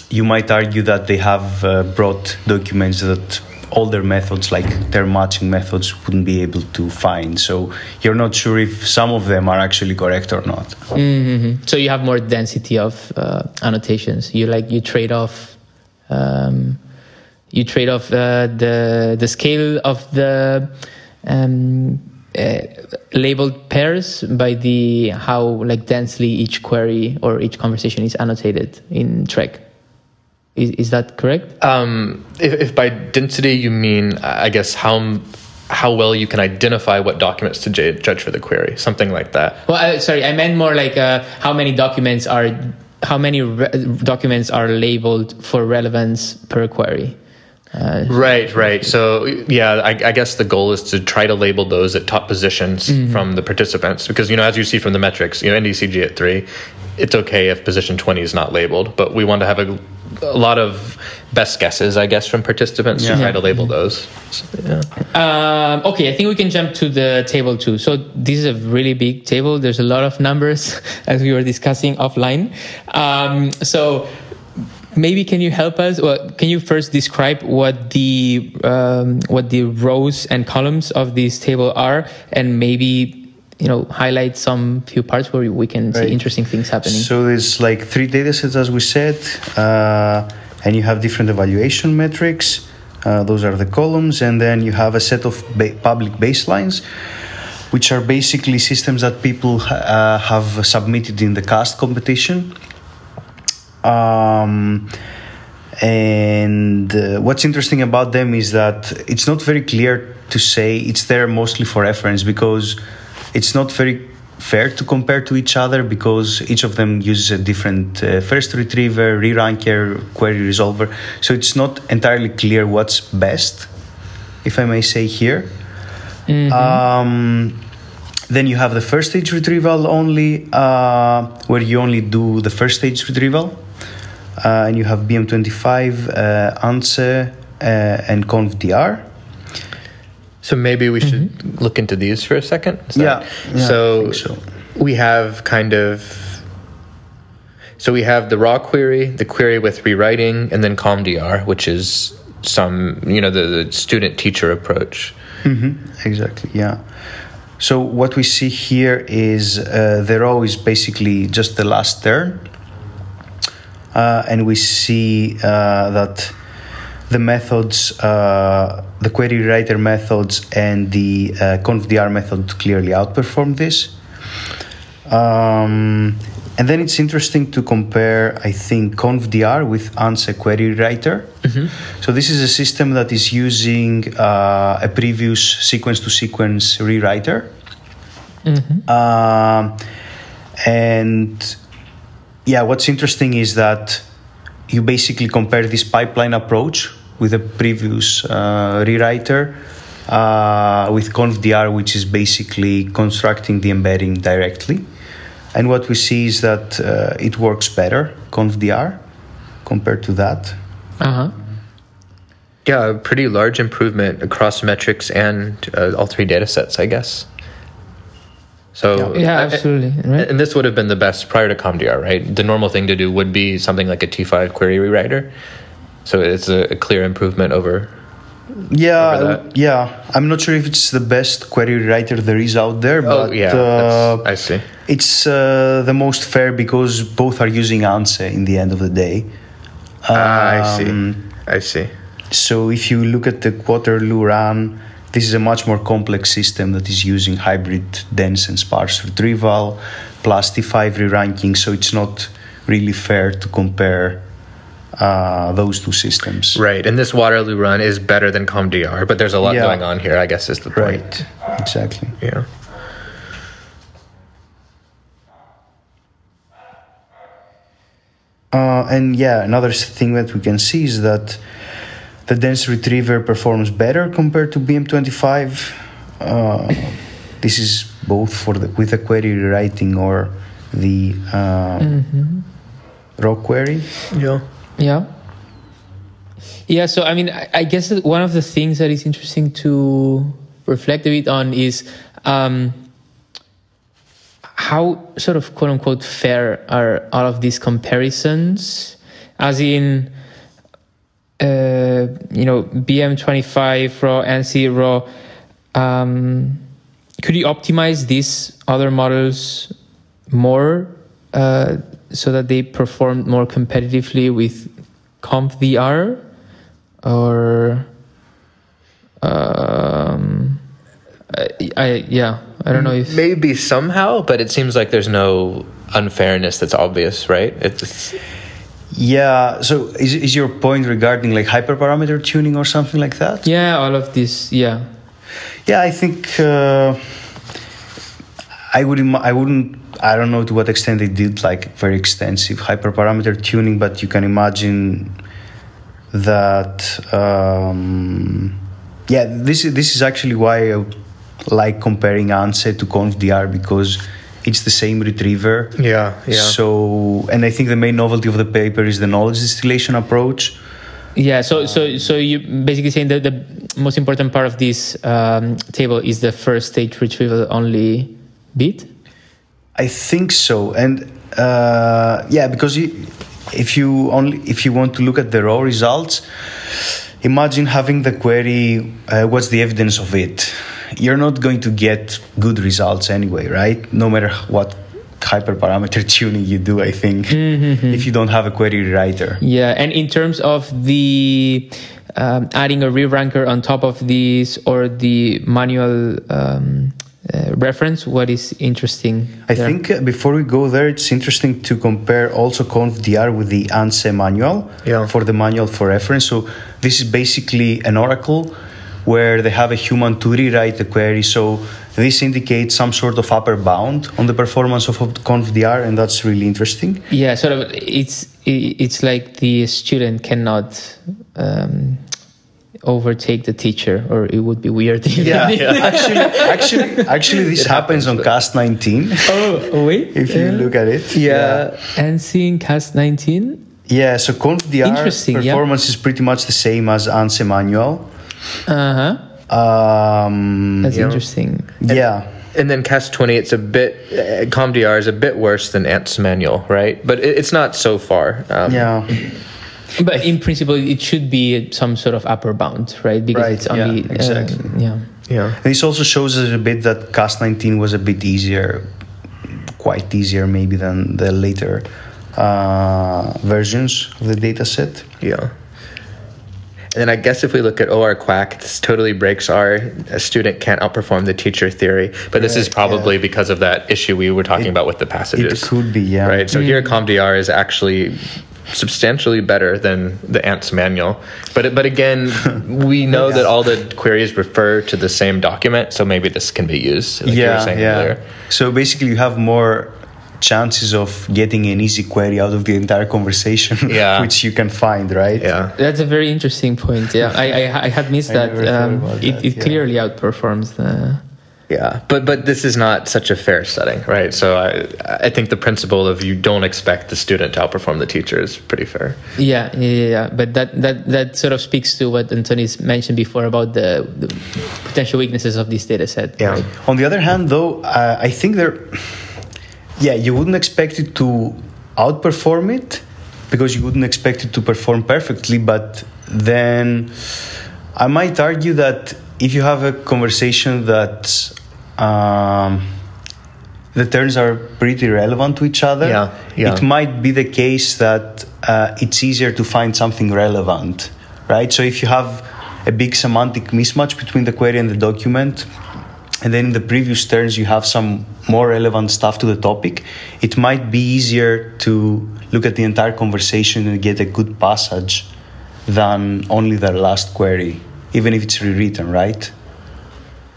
you might argue that they have uh, brought documents that older methods, like term matching methods, wouldn't be able to find. So you're not sure if some of them are actually correct or not. mhm. So you have more density of uh, annotations. You like you trade off. Um, you trade off uh, the the scale of the um, uh, labeled pairs by the how like densely each query or each conversation is annotated in TREC. Is, is that correct? Um, if, if by density you mean, I guess how how well you can identify what documents to j- judge for the query, something like that. Well, uh, sorry, I meant more like uh, how many documents are how many re- documents are labeled for relevance per query. Uh, Right, right. So yeah, I, I guess the goal is to try to label those at top positions from the participants because you know as you see from the metrics, you know NDCG at three, it's okay if position twenty is not labeled, but we want to have a, a lot of best guesses, I guess, from participants to try to label those. So, yeah. Um, okay, I think we can jump to the table too. So this is a really big table. There's a lot of numbers as we were discussing offline. Um, so maybe can you help us? Well, can you first describe what the um, what the rows and columns of this table are, and maybe you know highlight some few parts where we can right. see interesting things happening. So there's like three data sets, as we said, uh, and you have different evaluation metrics. Uh, those are the columns, and then you have a set of ba- public baselines which are basically systems that people uh, have submitted in the CAsT competition. Um, and uh, what's interesting about them is that it's not very clear to say it's there mostly for reference because it's not very fair to compare to each other because each of them uses a different uh, first retriever, re-ranker, query resolver. So it's not entirely clear what's best, if I may say here. Mm-hmm. Um, then you have the first stage retrieval only, uh, where you only do the first stage retrieval. Uh, and you have BM25, uh, ANCE, uh, and ConvDR. So maybe we should mm-hmm. look into these for a second. Yeah, yeah, so, so we have kind of so we have the raw query, the query with rewriting, and then ConvDR, which is some you know the, the student teacher approach. Mm-hmm. Exactly. Yeah. So what we see here is uh, the row is basically just the last turn, uh, and we see uh, that the methods, uh, the query writer methods, and the uh, ConvDR method clearly outperform this. Um, and then it's interesting to compare, I think, ConvDR with ANCE query writer. Mm-hmm. So this is a system that is using uh, a previous sequence-to-sequence rewriter. Mm-hmm. Uh, and yeah, what's interesting is that you basically compare this pipeline approach with a previous uh, rewriter uh, with ConvDR, which is basically constructing the embedding directly. And what we see is that uh, it works better, ConvDR, compared to that. Uh huh. Yeah, a pretty large improvement across metrics and uh, all three data sets, I guess. So yeah, yeah absolutely. Right? And this would have been the best prior to ConvDR, right? The normal thing to do would be something like a T5 query rewriter. So it's a, a clear improvement over yeah, yeah. I'm not sure if it's the best query writer there is out there, oh, but yeah, uh, I see. It's uh, the most fair because both are using ANCE in the end of the day. Um, I see. Um, I see. So if you look at the Waterloo run, this is a much more complex system that is using hybrid dense and sparse retrieval plus T5 re-ranking. So it's not really fair to compare uh, those two systems. Right, and this Waterloo run is better than ConvDR, but there's a lot yeah. going on here. I guess is the point. Right. Exactly. Yeah. Uh, and yeah, another thing that we can see is that the dense retriever performs better compared to BM25. Uh, this is both for the with the query rewriting or the uh, mm-hmm. raw query. Yeah. Yeah. Yeah, so I mean, I, I guess one of the things that is interesting to reflect a bit on is um, how sort of quote unquote fair are all of these comparisons, as in, uh, you know, BM25 raw, NC raw. Um, could you optimize these other models more uh, so that they performed more competitively with ConvDR or um, I, I, yeah I don't know if maybe somehow but it seems like there's no unfairness that's obvious right? It's yeah so is, is your point regarding like hyperparameter tuning or something like that? Yeah all of this yeah. Yeah I think uh, I would I wouldn't I don't know to what extent they did like very extensive hyperparameter tuning, but you can imagine that. Um, yeah, this is this is actually why I like comparing ANCE to ConvDR because it's the same retriever. Yeah, yeah. So, and I think the main novelty of the paper is the knowledge distillation approach. Yeah, so so so you basically saying that the most important part of this um, table is the first stage retrieval only bit. I think so, and uh, yeah, because you, if you only if you want to look at the raw results, imagine having the query. Uh, what's the evidence of it? You're not going to get good results anyway, right? No matter what hyperparameter tuning you do, I think, mm-hmm. if you don't have a query writer. Yeah, and in terms of the um, adding a re-ranker on top of these or the manual um, uh, reference, what is interesting? I there? think uh, before we go there, it's interesting to compare also ConvDR with the ANCE manual yeah. for the manual for reference. So this is basically an oracle where they have a human to rewrite the query. So this indicates some sort of upper bound on the performance of ConvDR, and that's really interesting. Yeah, sort of. It's it's like the student cannot. Um, overtake the teacher or it would be weird yeah, yeah. actually actually actually this happens, happens, on CAsT 19 oh wait if you look at it yeah, yeah. and seeing CAsT 19 yeah so ConvDR performance yeah. is pretty much the same as ANCE manual uh-huh um, That's interesting. Yeah. And, then CAsT 20, it's a bit, uh, ConvDR is a bit worse than ANCE manual, right? But it, it's not so far. Um, yeah. But in principle, it should be some sort of upper bound, right? Because right, it's only. Yeah, exactly. Uh, yeah. Yeah. And this also shows us a bit that CAsT 19 was a bit easier, quite easier maybe than the later uh, versions of the dataset. Yeah. And then I guess if we look at OR-QuAC, this totally breaks our a student can't outperform the teacher theory. But this is probably yeah. because of that issue we were talking it, about with the passages. It could be, yeah. Right. So mm. here, ConvDR is actually substantially better than the ANCE manual but but again we know yeah. that all the queries refer to the same document so maybe this can be used like yeah yeah earlier. so basically you have more chances of getting an easy query out of the entire conversation, yeah. which you can find, right? Yeah, that's a very interesting point. Yeah, I, I, I had missed that. Um, it, that. it yeah. clearly outperforms the. Yeah, but but this is not such a fair setting, right? So I I think the principle of you don't expect the student to outperform the teacher is pretty fair. Yeah, yeah, yeah. But that that that sort of speaks to what Antonis mentioned before about the, the potential weaknesses of this data set. Yeah. Right? On the other hand, though, uh, I think there yeah, you wouldn't expect it to outperform it because you wouldn't expect it to perform perfectly. But then I might argue that if you have a conversation that um, the terms are pretty relevant to each other, yeah, yeah. it might be the case that uh, it's easier to find something relevant, right? So if you have a big semantic mismatch between the query and the document, and then in the previous turns you have some more relevant stuff to the topic, it might be easier to look at the entire conversation and get a good passage than only the last query, even if it's rewritten, right?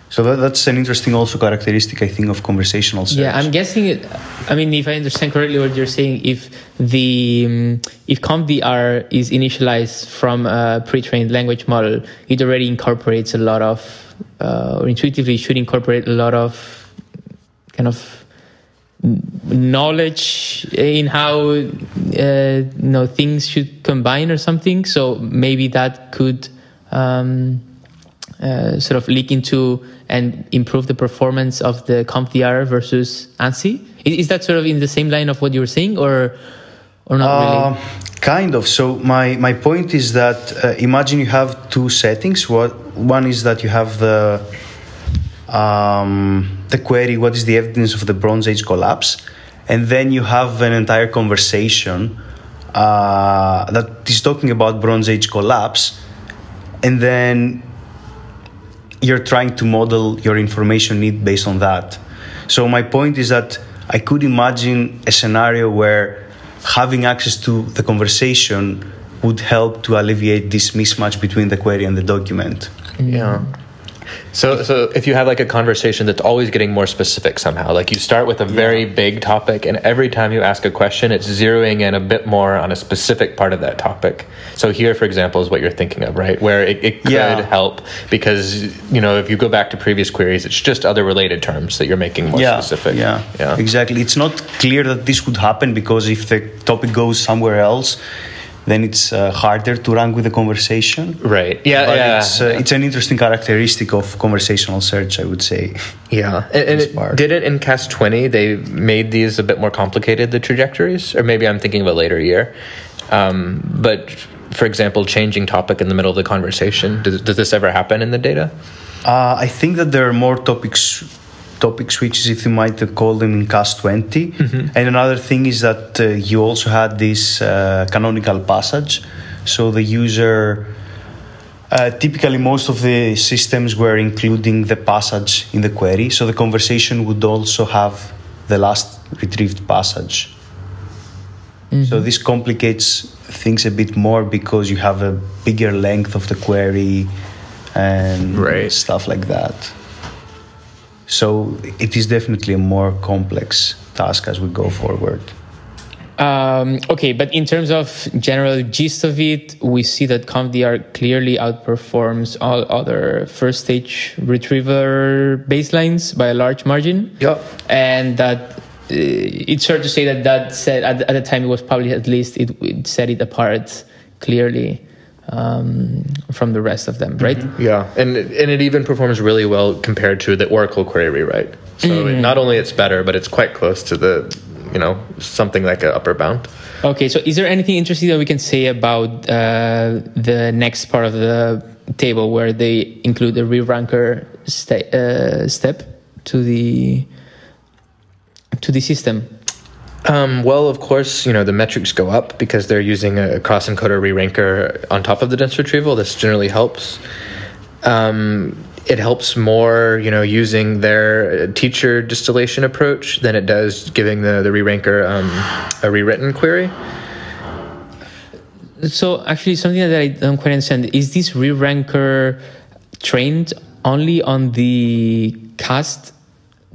So that, that's an interesting also characteristic, I think, of conversational search. Yeah, I'm guessing it. I mean, if I understand correctly, what you're saying, if the um, if ConvDR is initialized from a pre-trained language model, it already incorporates a lot of uh, or intuitively should incorporate a lot of kind of knowledge in how uh, you know things should combine or something. So maybe that could um, uh, sort of leak into and improve the performance of the ConvDR versus ANCE. Is, that sort of in the same line of what you were saying, or or not uh, really? Kind of. So my my point is that uh, imagine you have two settings. What one is that you have the um, the query. What is the evidence of the Bronze Age collapse? And then you have an entire conversation uh, that is talking about Bronze Age collapse, and then you're trying to model your information need based on that. So my point is that I could imagine a scenario where having access to the conversation would help to alleviate this mismatch between the query and the document. Yeah. So, so if you have like a conversation that's always getting more specific somehow, like you start with a very yeah. big topic, and every time you ask a question, it's zeroing in a bit more on a specific part of that topic. So here, for example, is what you're thinking of, right? Where it, it could yeah. help because you know if you go back to previous queries, it's just other related terms that you're making more yeah. specific. Yeah, yeah, exactly. It's not clear that this would happen because if the topic goes somewhere else, then it's uh, harder to rank with the conversation. Right. Yeah. But yeah. It's, uh, it's an interesting characteristic of conversational search, I would say. Yeah, and, and it, part. didn't in CAsT 20 they made these a bit more complicated, the trajectories? Or maybe I'm thinking of a later year. Um, but for example, changing topic in the middle of the conversation, does, does this ever happen in the data? Uh, I think that there are more topics topic switches, if you might call them, in CAsT 20. And another thing is that uh, you also had this uh, canonical passage. So the user, uh, typically most of the systems were including the passage in the query. So the conversation would also have the last retrieved passage. So this complicates things a bit more because you have a bigger length of the query and Right. stuff like that. So it is definitely a more complex task as we go forward. Um, okay, but in terms of general gist of it, we see that ConvDR clearly outperforms all other first stage retriever baselines by a large margin. Yeah. And that uh, it's fair to say that that said at, at the time it was probably at least it, it set it apart clearly um, from the rest of them, right? Yeah, and it- and it even performs really well compared to the Oracle query rewrite. So it, not only it's better, but it's quite close to the, you know, something like an upper bound. Okay, so is there anything interesting that we can say about uh, the next part of the table where they include the re-ranker uh, step to the to the system? Um, well, of course, you know the metrics go up because they're using a cross encoder re-ranker on top of the dense retrieval. This generally helps. Um, it helps more, you know, using their teacher distillation approach than it does giving the the re-ranker um, a rewritten query. So actually, something that I don't quite understand is this re-ranker trained only on the CAsT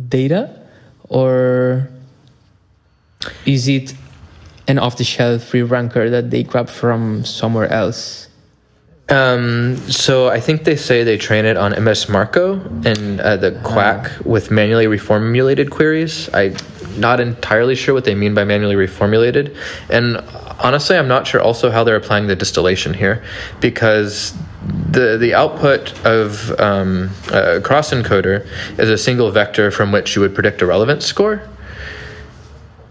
data, or is it an off-the-shelf re-ranker that they grab from somewhere else? Um, so I think they say they train it on MS MARCO and uh, the QuAC with manually reformulated queries. I'm not entirely sure what they mean by manually reformulated, and honestly, I'm not sure also how they're applying the distillation here, because the the output of um, a cross encoder is a single vector from which you would predict a relevance score.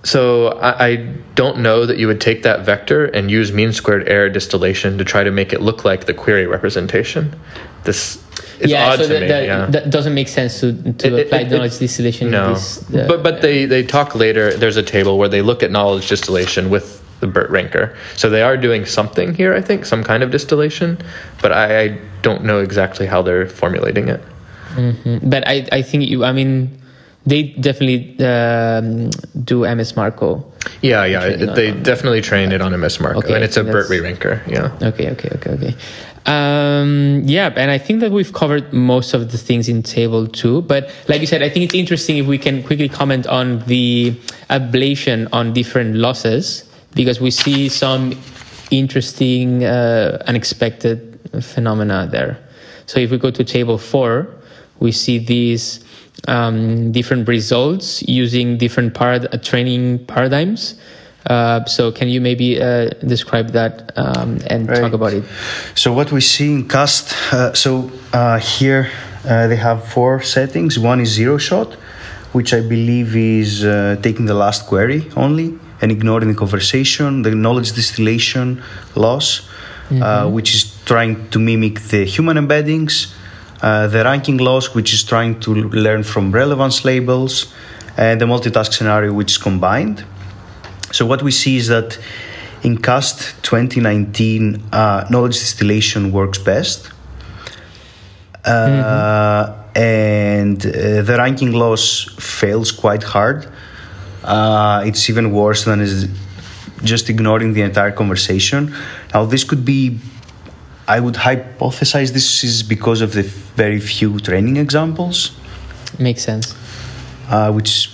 So I, I don't know that you would take that vector and use mean squared error distillation to try to make it look like the query representation. This is odd so to that, me. that, yeah. that doesn't make sense to, to It- it- apply it- knowledge distillation. no, this, uh, but but they they talk later. There's a table where they look at knowledge distillation with the BERT ranker. So they are doing something here. I think some kind of distillation, but I, I don't know exactly how they're formulating it. but I, I think you, I mean, they definitely um, do MS MARCO. Yeah, yeah. It- they on- definitely train it on MS MARCO, Okay, and it's a BERT re-ranker. Yeah. Okay, okay, okay, okay. Um, yeah, and I think that we've covered most of the things in table two. But like you said, I think it's interesting if we can quickly comment on the ablation on different losses because we see some interesting, uh, unexpected phenomena there. So if we go to table four, we see these um, different results using different parad- uh, training paradigms. Uh, so can you maybe uh, describe that um, and Right. talk about it? So what we see in CAsT, uh, so uh, here uh, they have four settings. One is zero shot, which I believe is uh, taking the last query only and ignoring the conversation, the knowledge distillation loss, uh, which is trying to mimic the human embeddings, uh, the ranking loss, which is trying to learn from relevance labels, and the multitask scenario, which is combined. So what we see is that in CAsT 2019, uh, knowledge distillation works best. Uh, And uh, the ranking loss fails quite hard. Uh, it's even worse than is just ignoring the entire conversation. Now, this could be, I would hypothesize this is because of the very few training examples Makes sense. uh, which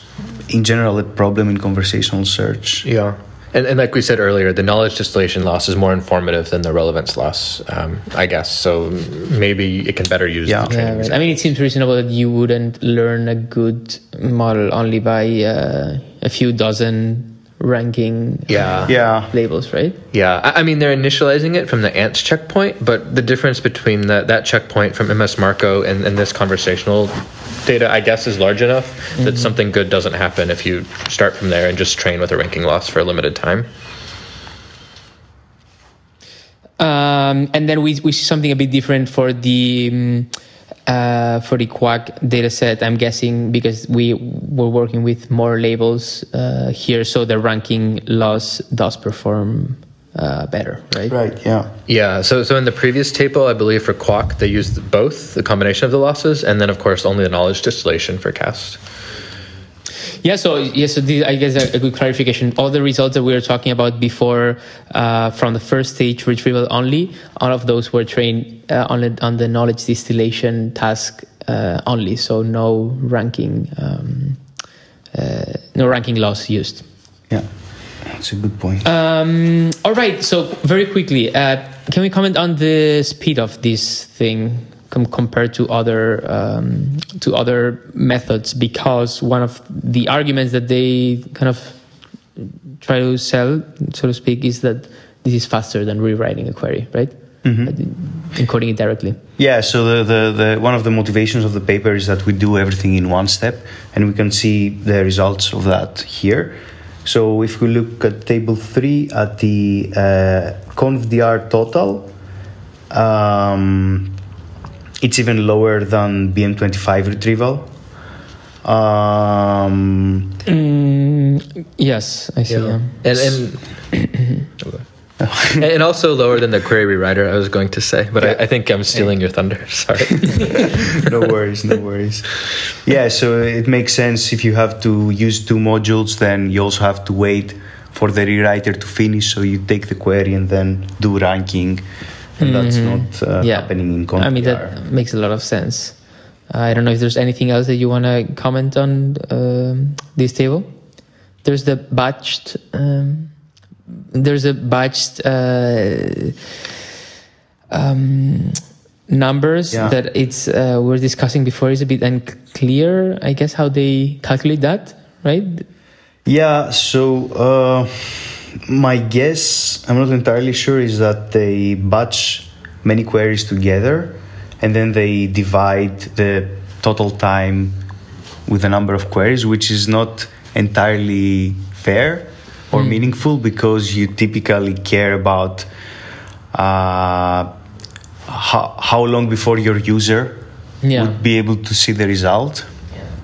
in general a problem in conversational search. Yeah. And, and like we said earlier, the knowledge distillation loss is more informative than the relevance loss, um, I guess. So maybe it can better use Yeah. the Yeah, right. I mean, it seems reasonable that you wouldn't learn a good model only by uh, a few dozen ranking Yeah. Yeah. labels, right? Yeah, I, I mean they're initializing it from the ANCE checkpoint, but the difference between that that checkpoint from MS MARCO and, and this conversational data, I guess, is large enough that something good doesn't happen if you start from there and just train with a ranking loss for a limited time. Um, and then we, we see something a bit different for the um, uh, for the QuAC data set. I'm guessing because we were working with more labels uh, here, so the ranking loss does perform uh, better, right? Right. Yeah. Yeah, so so in the previous table, I believe for QuAC they used both the combination of the losses, and then of course only the knowledge distillation for CAsT. Yeah, so yeah, so the, I guess a, a good clarification. All the results that we were talking about before, uh, from the first stage retrieval only, all of those were trained uh, on the, on the knowledge distillation task uh, only. So no ranking, um, uh, no ranking loss used. Yeah. That's a good point. Um, all right. So very quickly, uh, can we comment on the speed of this thing com- compared to other um, to other methods? Because one of the arguments that they kind of try to sell, so to speak, is that this is faster than rewriting a query, right? Encoding it directly. Yeah, so the, the, the one of the motivations of the paper is that we do everything in one step, and we can see the results of that here. So if we look at table three at the uh, ConvDR total, um, it's even lower than BM25 retrieval. Um, Mm, yes, I see. Yeah. And and, and also lower than the query rewriter. I was going to say, but I, I think I'm stealing your thunder. Sorry. no worries, no worries. Yeah, so it makes sense if you have to use two modules, then you also have to wait for the rewriter to finish. So you take the query and then do ranking, and that's not uh, yeah. happening in ConvDR. I mean, that makes a lot of sense. I don't know if there's anything else that you want to comment on um, this table. There's the batched. Um, there's a batched uh, um, numbers Yeah. that it's uh, we are discussing before. Is a bit unclear. I guess how they calculate that, right? Yeah, so uh, my guess, I'm not entirely sure, is that they batch many queries together and then they divide the total time with the number of queries, which is not entirely fair or meaningful because you typically care about uh, how, how long before your user Yeah. would be able to see the result.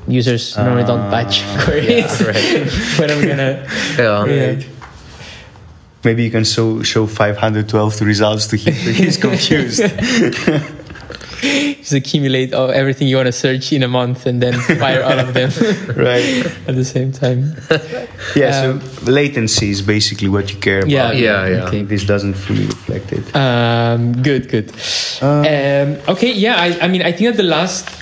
Users normally don't batch queries. but I'm gonna. yeah. Yeah. Maybe you can show, show 512 results to him he's confused. Just accumulate all, everything you want to search in a month and then fire all of them right. at the same time. Yeah, so latency is basically what you care about. Yeah, Yeah, yeah. Okay. This doesn't fully reflect it. Um, good, good. um, okay, yeah. I, I mean, I think that the last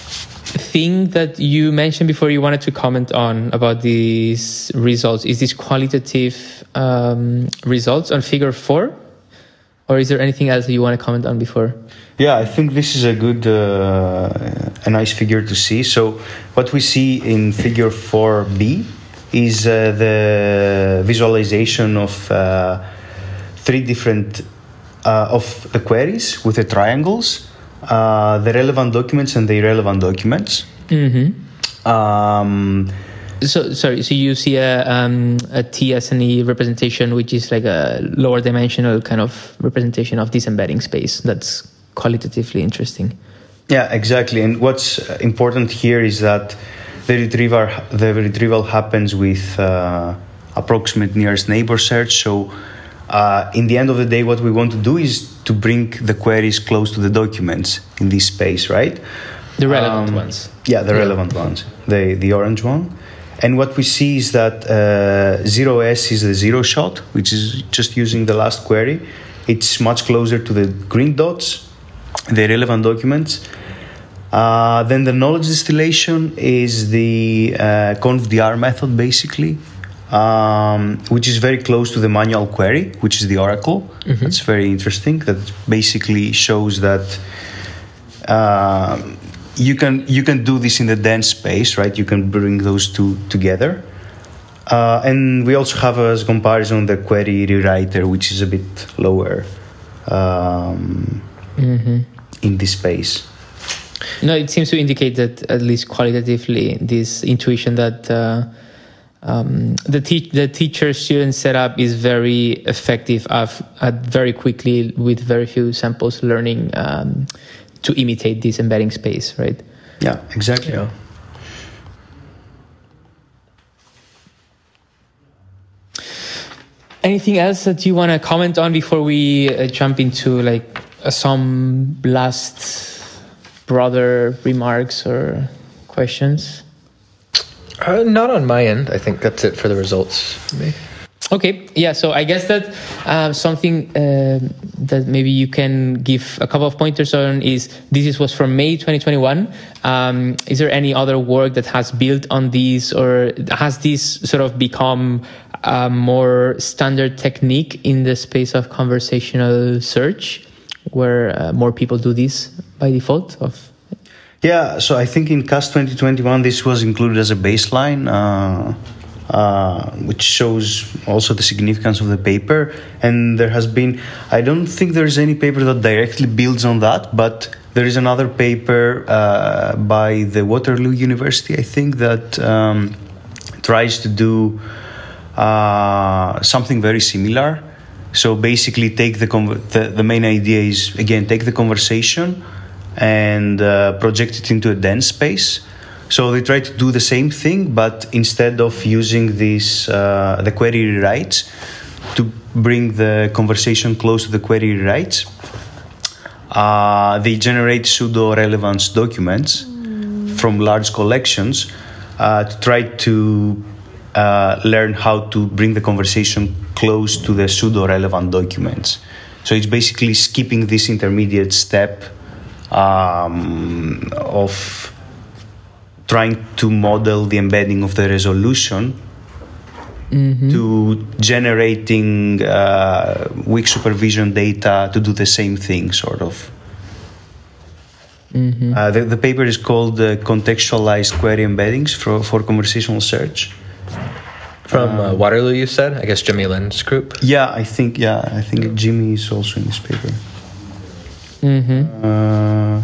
thing that you mentioned before you wanted to comment on about these results is these qualitative um, results on Figure Four, or is there anything else that you want to comment on before? Yeah, I think this is a good, uh, a nice figure to see. So, what we see in figure 4b is uh, the visualization of uh, three different uh, of the queries with the triangles, uh, the relevant documents and the irrelevant documents. Mm-hmm. Um, So sorry. So you see a um, a t-SNE representation, which is like a lower dimensional kind of representation of this embedding space. That's qualitatively interesting. Yeah, exactly. And what's important here is that the retrieval the retrieval happens with uh, approximate nearest neighbor search. So, uh, in the end of the day, what we want to do is to bring the queries close to the documents in this space, right? The relevant Um, ones. Yeah, the relevant ones, the the orange one. And what we see is that uh, s is the zero shot, which is just using the last query. It's much closer to the green dots, the relevant documents. Uh, then the knowledge distillation is the uh, ConvDR method, basically, um, which is very close to the manual query, which is the Oracle. That's very interesting. That basically shows that um, you can you can do this in the dense space, right? You can bring those two together. Uh, and we also have as comparison the query rewriter, which is a bit lower um, Mm-hmm. in this space. No, it seems to indicate that at least qualitatively, this intuition that uh, um, the te- the teacher student setup is very effective at, at very quickly with very few samples learning um, to imitate this embedding space, right? Yeah, exactly. Yeah. Anything else that you want to comment on before we uh, jump into like uh, some last broader remarks or questions? Uh, not on my end. I think that's it for the results. me. Okay, yeah. So I guess that uh, something uh, that maybe you can give a couple of pointers on is this is, was from May 2021. Um, is there any other work that has built on these, or has this sort of become a more standard technique in the space of conversational search, where uh, more people do this by default? Of Yeah, so I think in CAsT 2021 this was included as a baseline, uh, uh, which shows also the significance of the paper. And there has been, I don't think there's any paper that directly builds on that, but there is another paper uh, by the Waterloo University, I think, that um, tries to do uh, something very similar. So basically, take the, the the main idea is again take the conversation and uh, project it into a dense space. So they try to do the same thing, but instead of using this uh, the query rewrites to bring the conversation close to the query rewrites, uh, they generate pseudo relevance documents from large collections uh, to try to uh, learn how to bring the conversation close to the pseudo relevant documents. So it's basically skipping this intermediate step um, of trying to model the embedding of the resolution to generating uh, weak supervision data to do the same thing, sort of. Uh, the, the paper is called uh, Contextualized Query Embeddings for, for Conversational Search. From uh, Waterloo, you said? I guess Jimmy Lin's group. Yeah, I think yeah, I think Jimmy is also in this paper. Uh,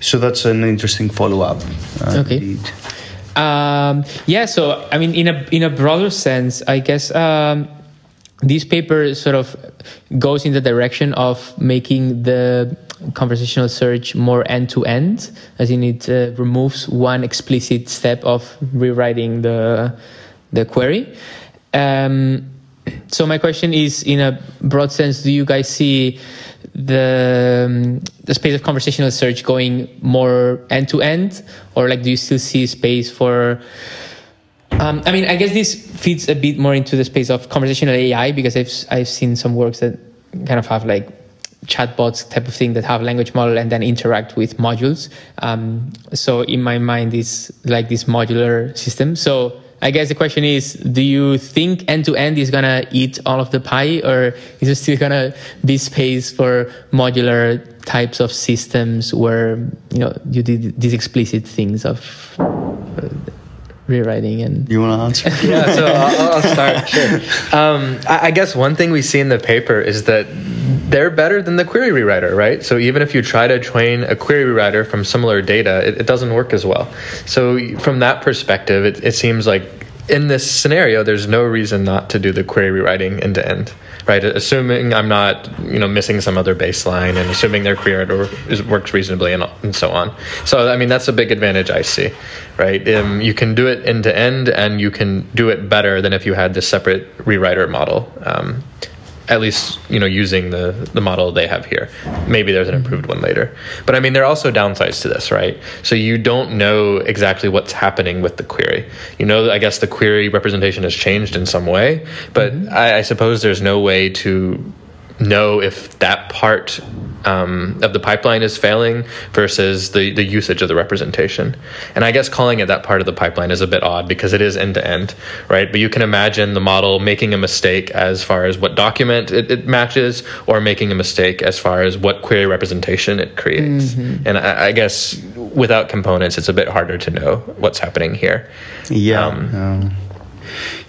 so that's an interesting follow up. Uh, Okay. indeed. Um, yeah, so I mean, in a in a broader sense, I guess um, this paper sort of goes in the direction of making the conversational search more end to end, as in it uh, removes one explicit step of rewriting the the query. Um, so my question is, in a broad sense, do you guys see the um, the space of conversational search going more end to end, or like do you still see space for? Um, I mean, I guess this feeds a bit more into the space of conversational AI because I've I've seen some works that kind of have like chatbots type of thing that have language model and then interact with modules. Um, so in my mind, it's like this modular system. So I guess the question is, do you think end to end is gonna eat all of the pie, or is there still gonna be space for modular types of systems where you know you did these explicit things of uh, rewriting and You want to answer? yeah, so I'll, I'll start. Sure. Um, I, I guess one thing we see in the paper is that they're better than the query rewriter, right? So even if you try to train a query rewriter from similar data, it, it doesn't work as well. So from that perspective, it, it seems like in this scenario, there's no reason not to do the query rewriting end to end, right? Assuming I'm not, you know, missing some other baseline, and assuming their query rewriter works reasonably, and, and so on. So I mean, that's a big advantage I see, right? Um, you can do it end to end, and you can do it better than if you had this separate rewriter model. Um, at least you know using the the model they have here. Maybe there's an mm-hmm. improved one later. But i mean there are also downsides to this right? So you don't know exactly what's happening with the query. You know i guess the query representation has changed in some way but mm-hmm. I, I suppose there's no way to know if that part um, of the pipeline is failing versus the, the usage of the representation. And I guess calling it that part of the pipeline is a bit odd because it is end to end, right? But you can imagine the model making a mistake as far as what document it, it matches or making a mistake as far as what query representation it creates. And I, I guess without components, it's a bit harder to know what's happening here. Yeah. Um, um,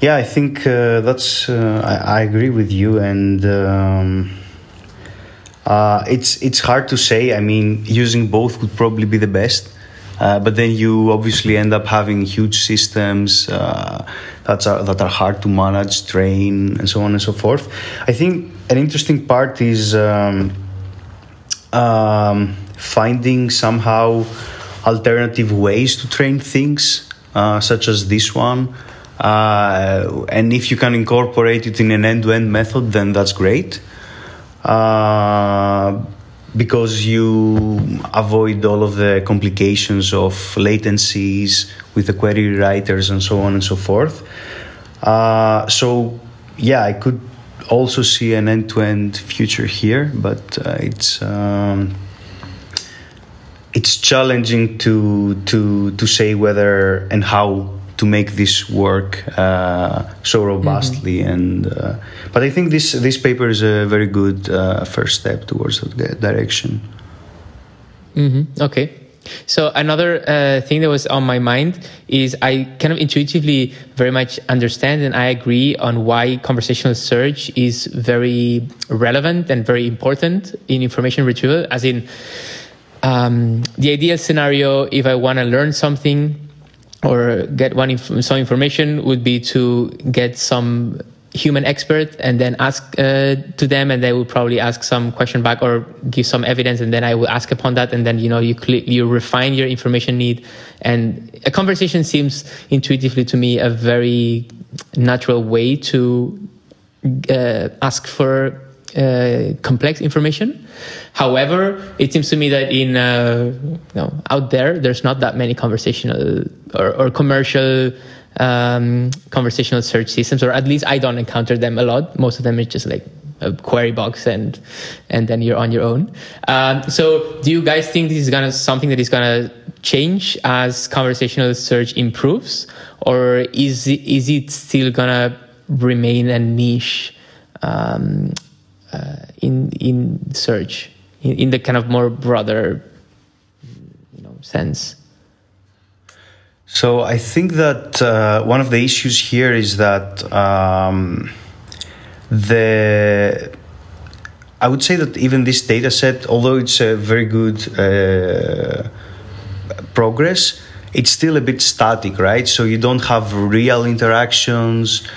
Yeah, I think uh, that's. Uh, I, I, agree with you, and um, uh, it's it's hard to say. I mean, using both would probably be the best, uh, but then you obviously end up having huge systems uh, that are that are hard to manage, train, and so on and so forth. I think an interesting part is um, um, finding somehow alternative ways to train things, uh, such as this one. Uh, and if you can incorporate it in an end-to-end method, then that's great. Uh, because you avoid all of the complications of latencies with the query writers and so on and so forth. Uh, so, yeah, I could also see an end-to-end future here, but uh, it's um, it's challenging to to to say whether and how to make this work uh, so robustly. Mm-hmm. And uh, but I think this this paper is a very good uh, first step towards that direction. Mm-hmm. Okay. So another uh, thing that was on my mind is I kind of intuitively very much understand and I agree on why conversational search is very relevant and very important in information retrieval. As in, um, the ideal scenario, if I want to learn something or get one inf- some information would be to get some human expert and then ask uh, to them and they will probably ask some question back or give some evidence and then i will ask upon that and then you know you cl- you refine your information need. And a conversation seems intuitively to me a very natural way to uh, ask for uh, complex information. However, it seems to me that in uh, you know, out there, there's not that many conversational or, or commercial um, conversational search systems, or at least I don't encounter them a lot. Most of them is just like a query box and and then you're on your own. Um, so, do you guys think this is gonna something that is gonna change as conversational search improves, or is it, is it still gonna remain a niche? Um, in in search in, in, the kind of more broader you know sense. So i think that uh, one of the issues here is that um, the i would say that even this data set although it's a very good uh, progress it's still a bit static right? So you don't have real interactions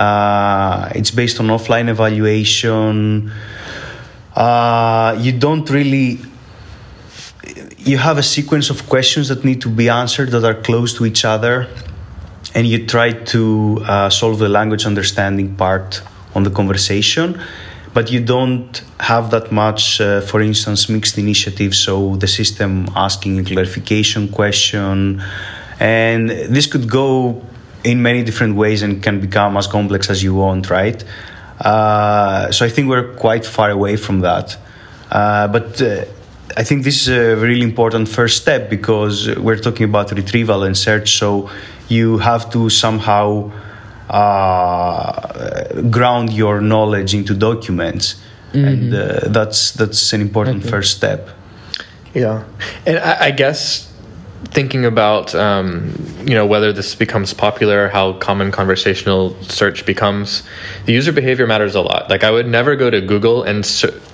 uh, it's based on offline evaluation. Uh, you don't really. You have a sequence of questions that need to be answered that are close to each other, and you try to uh, solve the language understanding part on the conversation but you don't have that much, uh, for instance, mixed initiative. So the system asking a clarification question, and this could go in many different ways and can become as complex as you want, right? Uh, so I think we're quite far away from that. Uh, but uh, I think this is a really important first step because we're talking about retrieval and search. So you have to somehow uh, ground your knowledge into documents, mm-hmm. and uh, that's that's an important okay. first step. Yeah, and I, I guess thinking about um, you know whether this becomes popular how common conversational search becomes the user behavior matters a lot. Like i would never go to google and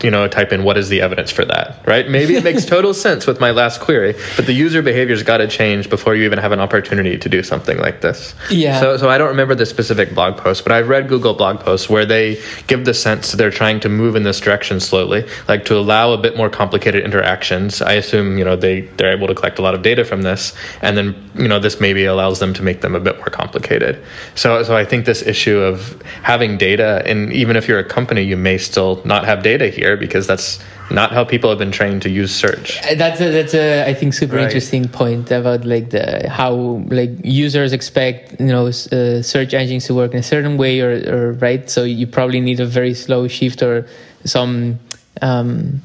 you know type in what is the evidence for that? Right? Maybe it makes total sense with my last query but the user behavior's got to change before you even have an opportunity to do something like this. Yeah. So, so i don't remember the specific blog post but i've read google blog posts where they give the sense that they're trying to move in this direction slowly like to allow a bit more complicated interactions. I assume you know they they're able to collect a lot of data from from this, and then you know this maybe allows them to make them a bit more complicated. So so I think this issue of having data, and even if you're a company, you may still not have data here because that's not how people have been trained to use search. Uh, that's a, that's a I think super right. interesting point about like the how like users expect you know uh, search engines to work in a certain way or, or right. So you probably need a very slow shift or some um,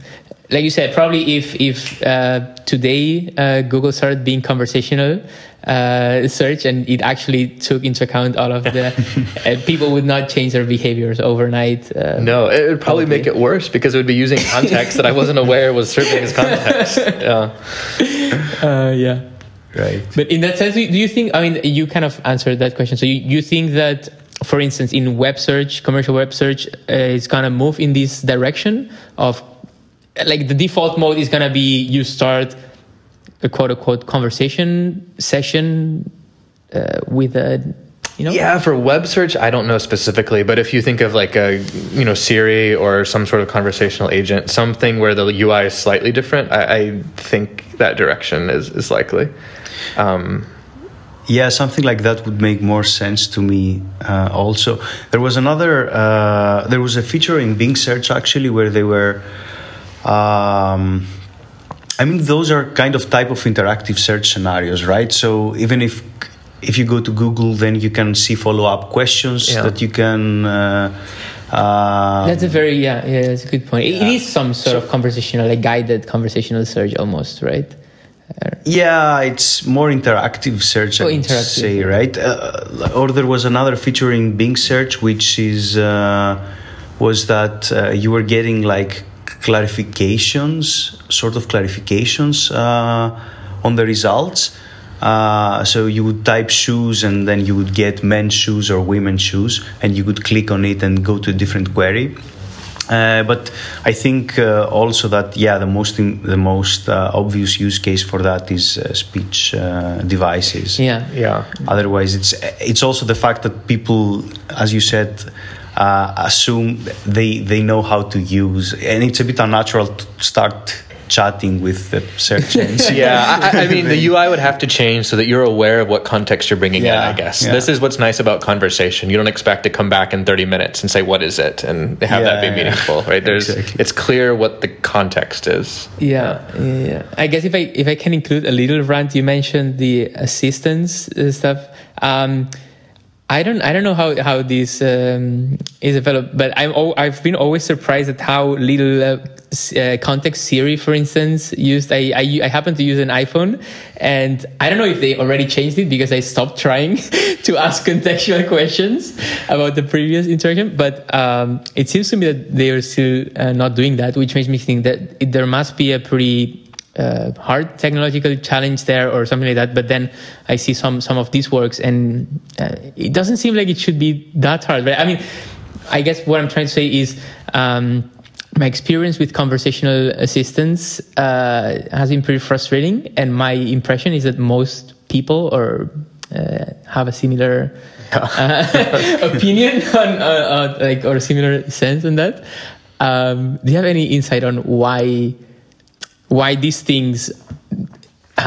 like you said, probably if if uh, today uh, Google started being conversational uh, search and it actually took into account all of the uh, people would not change their behaviors overnight. Uh, no, it would probably, probably, make it worse because it would be using context that I wasn't aware was serving as context. Yeah. Uh, yeah. right. But in that sense, do you think? I mean, you kind of answered that question. So you, you think that, for instance, in web search, commercial web search, uh, it's gonna move in this direction of, like, the default mode is gonna be you start a quote unquote conversation session uh, with a you know? Yeah, for web search, I don't know specifically, but if you think of like a you know Siri or some sort of conversational agent, something where the UI is slightly different, I, I think that direction is is likely. Um, yeah, something like that would make more sense to me. Uh, also, there was another. Uh, there was a feature in Bing Search actually where they were. Um, I mean, those are kind of type of interactive search scenarios, right? So even if if you go to Google, then you can see follow up questions yeah. that you can. Uh, uh, that's a very yeah yeah that's a good point. Yeah. It is some sort so, of conversational, like guided conversational search almost, right? Yeah, it's more interactive search. I oh, interactive. say right. Uh, or there was another feature in Bing Search, which is uh, was that uh, you were getting like clarifications, sort of clarifications uh, on the results. Uh, so you would type shoes and then you would get men's shoes or women's shoes and you could click on it and go to a different query. Uh, but I think uh, also that yeah, the most in, the most uh, obvious use case for that is uh, speech uh, devices. Yeah, yeah. Otherwise, it's it's also the fact that people, as you said, assume they they know how to use, and it's a bit unnatural to start chatting with the search engine. yeah, I, I, mean, the UI would have to change so that you're aware of what context you're bringing yeah, in, I guess. Yeah. This is what's nice about conversation. You don't expect to come back in 30 minutes and say, what is it? And have yeah, that be meaningful, right? There's, exactly. It's clear what the context is. Yeah, yeah. I guess if I, if I can include a little rant, you mentioned the assistance stuff. Um, I don't I don't know how how this um, is developed, but I'm I've been always surprised at how little uh, uh, context Siri, for instance, used. I, I, I happen to use an iPhone, and I don't know if they already changed it because I stopped trying to ask contextual questions about the previous interaction. But um, it seems to me that they are still uh, not doing that, which makes me think that it, there must be a pretty uh, hard technological challenge there or something like that. But then I see some some of these works, and uh, it doesn't seem like it should be that hard. But I mean, I guess what I'm trying to say is. Um, my experience with conversational assistants uh, has been pretty frustrating, and my impression is that most people or uh, have a similar uh, opinion on, like or a similar sense on that. Um, do you have any insight on why? Why these things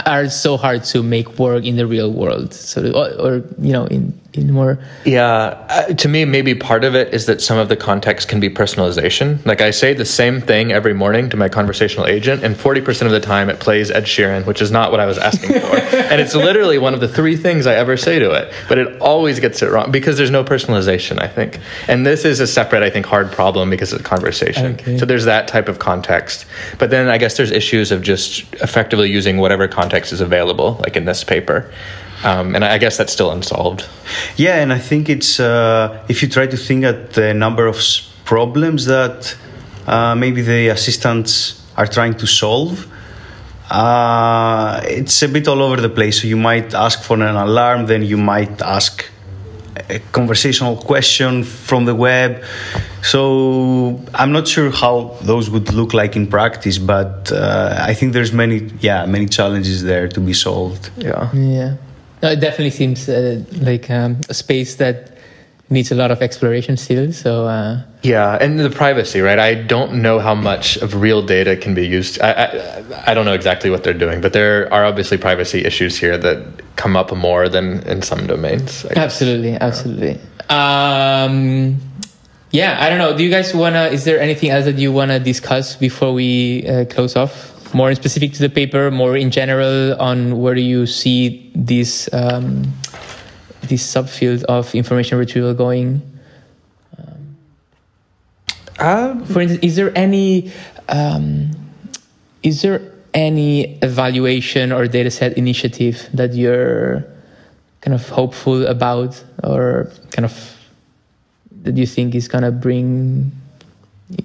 are so hard to make work in the real world. So or, or you know in in more. Yeah uh, to me maybe part of it is that some of the context can be personalization. Like i say the same thing every morning to my conversational agent and 40% of the time it plays ed sheeran which is not what i was asking for. And it's literally one of the three things i ever say to it but it always gets it wrong because there's no personalization i think. And this is a separate i think hard problem because it's conversation. Okay. so there's that type of context. But then i guess there's issues of just effectively using whatever context is available like in this paper um, and I guess that's still unsolved. Yeah, and I think it's uh, if you try to think at the number of problems that uh, maybe the assistants are trying to solve, uh, it's a bit all over the place. So you might ask for an alarm, then you might ask a conversational question from the web. So I'm not sure how those would look like in practice, but uh, I think there's many, yeah, many challenges there to be solved. Yeah. Yeah. No, it definitely seems uh, like um, a space that needs a lot of exploration still. So uh, yeah, and the privacy, right? I don't know how much of real data can be used. I, I, I don't know exactly what they're doing, but there are obviously privacy issues here that come up more than in some domains. Absolutely, absolutely. Um, yeah, I don't know. Do you guys wanna? Is there anything else that you wanna discuss before we uh, close off? More specific to the paper, more in general on where do you see this um, this subfield of information retrieval going? Um, um, for instance, is there any um, is there any evaluation or dataset initiative that you're kind of hopeful about, or kind of that you think is gonna bring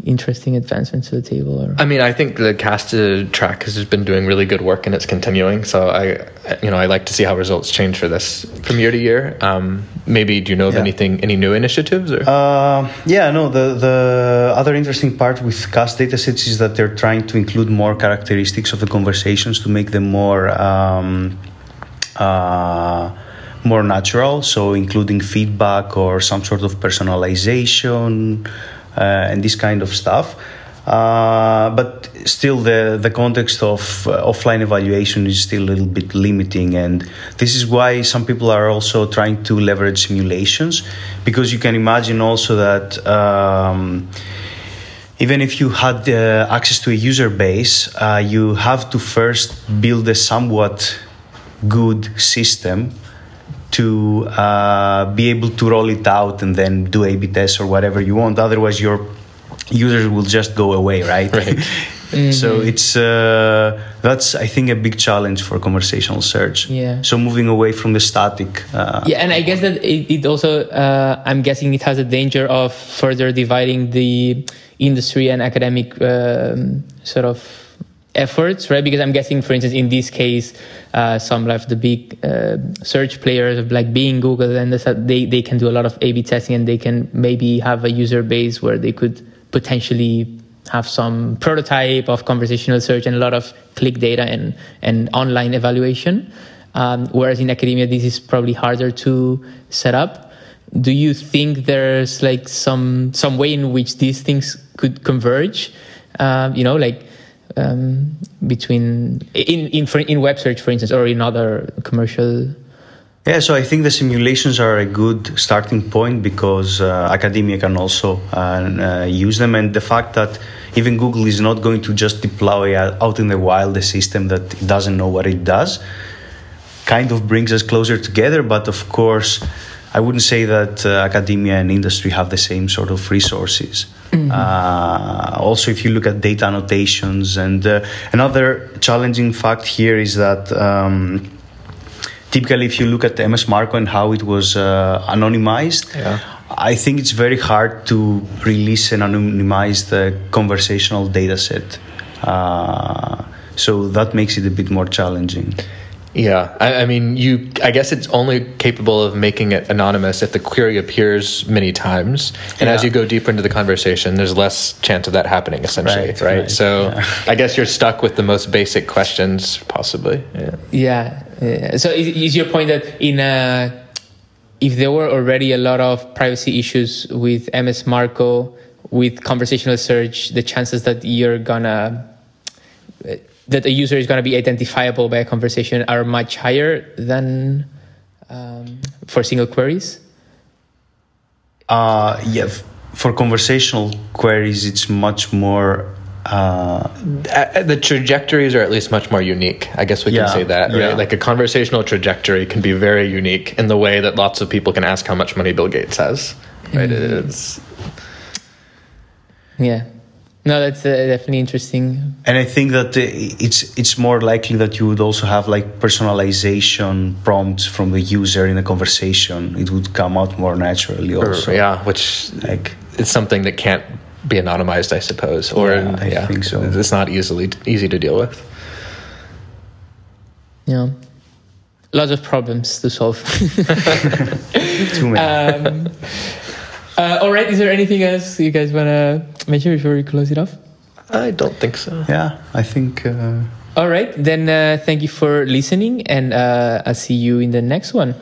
interesting advancements to the table? Or? I mean, I think the CAsT track has been doing really good work and it's continuing. So I, you know, I like to see how results change for this from year to year. Um, maybe do you know of Yeah. anything, any new initiatives or? Uh, yeah, no. The the other interesting part with CAsT datasets is that they're trying to include more characteristics of the conversations to make them more um, uh, more natural. So, including feedback or some sort of personalization and this kind of stuff. Uh, but still, the, the context of uh, offline evaluation is still a little bit limiting, and this is why some people are also trying to leverage simulations, because you can imagine also that. Um, even if you had uh, access to a user base, uh, you have to first build a somewhat good system to uh, be able to roll it out and then do A/B tests or whatever you want. Otherwise, your users will just go away, right? Right. So it's uh, that's I think a big challenge for conversational search. Yeah. So moving away from the static. Uh, Yeah, and I guess that it, it also, uh, I'm guessing it has a danger of further dividing the industry and academic um, sort of efforts, right? Because I'm guessing, for instance, in this case, uh, some of the big uh, search players of like Bing, Google, and this, they they can do a lot of A/B testing, and they can maybe have a user base where they could potentially have some prototype of conversational search and a lot of click data and and online evaluation. Um, whereas in academia, this is probably harder to set up. Do you think there's like some some way in which these things could converge? Um, you know, like um, between in in in web search, for instance, or in other commercial. Yeah, so I think the simulations are a good starting point because uh, academia can also uh, uh, use them, and the fact that even Google is not going to just deploy out in the wild a system that doesn't know what it does, kind of brings us closer together. But of course, I wouldn't say that uh, academia and industry have the same sort of resources. Uh, also, if you look at data annotations, and uh, another challenging fact here is that. Um, typically if you look at MS MARCO and how it was uh, anonymized Yeah. i think it's very hard to release an anonymized uh, conversational data set uh, so that makes it a bit more challenging Yeah, I, I mean, you. I guess it's only capable of making it anonymous if the query appears many times, and as you go deeper into the conversation, there's less chance of that happening. Essentially, Right, right? right, so, I guess you're stuck with the most basic questions, possibly. Yeah. Yeah. yeah. So is, is your point that in a, if there were already a lot of privacy issues with MS MARCO, with conversational search, the chances that you're gonna that a user is gonna be identifiable by a conversation are much higher than um, for single queries. uh, yeah for conversational queries it's much more uh, Uh, the trajectories are at least much more unique. I guess we can Yeah, say that, right? yeah. Like a conversational trajectory can be very unique in the way that lots of people can ask how much money Bill Gates has. Right? It's Yeah. No, that's uh, definitely interesting. And I think that uh, it's it's more likely that you would also have like personalization prompts from the user in a conversation. It would come out more naturally also. yeah, which Like it's something that can't be anonymized, I suppose, or Yeah, I yeah, think so. it's not easily easy to deal with. Yeah. Lots of problems to solve. too many. um, uh, all right. Is there anything else you guys want to mention before we close it off? I don't think so. yeah, I think uh, All right. Then uh, thank you for listening, and uh, I'll see you in the next one.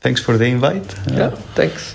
thanks for the invite. Uh, Yeah, thanks.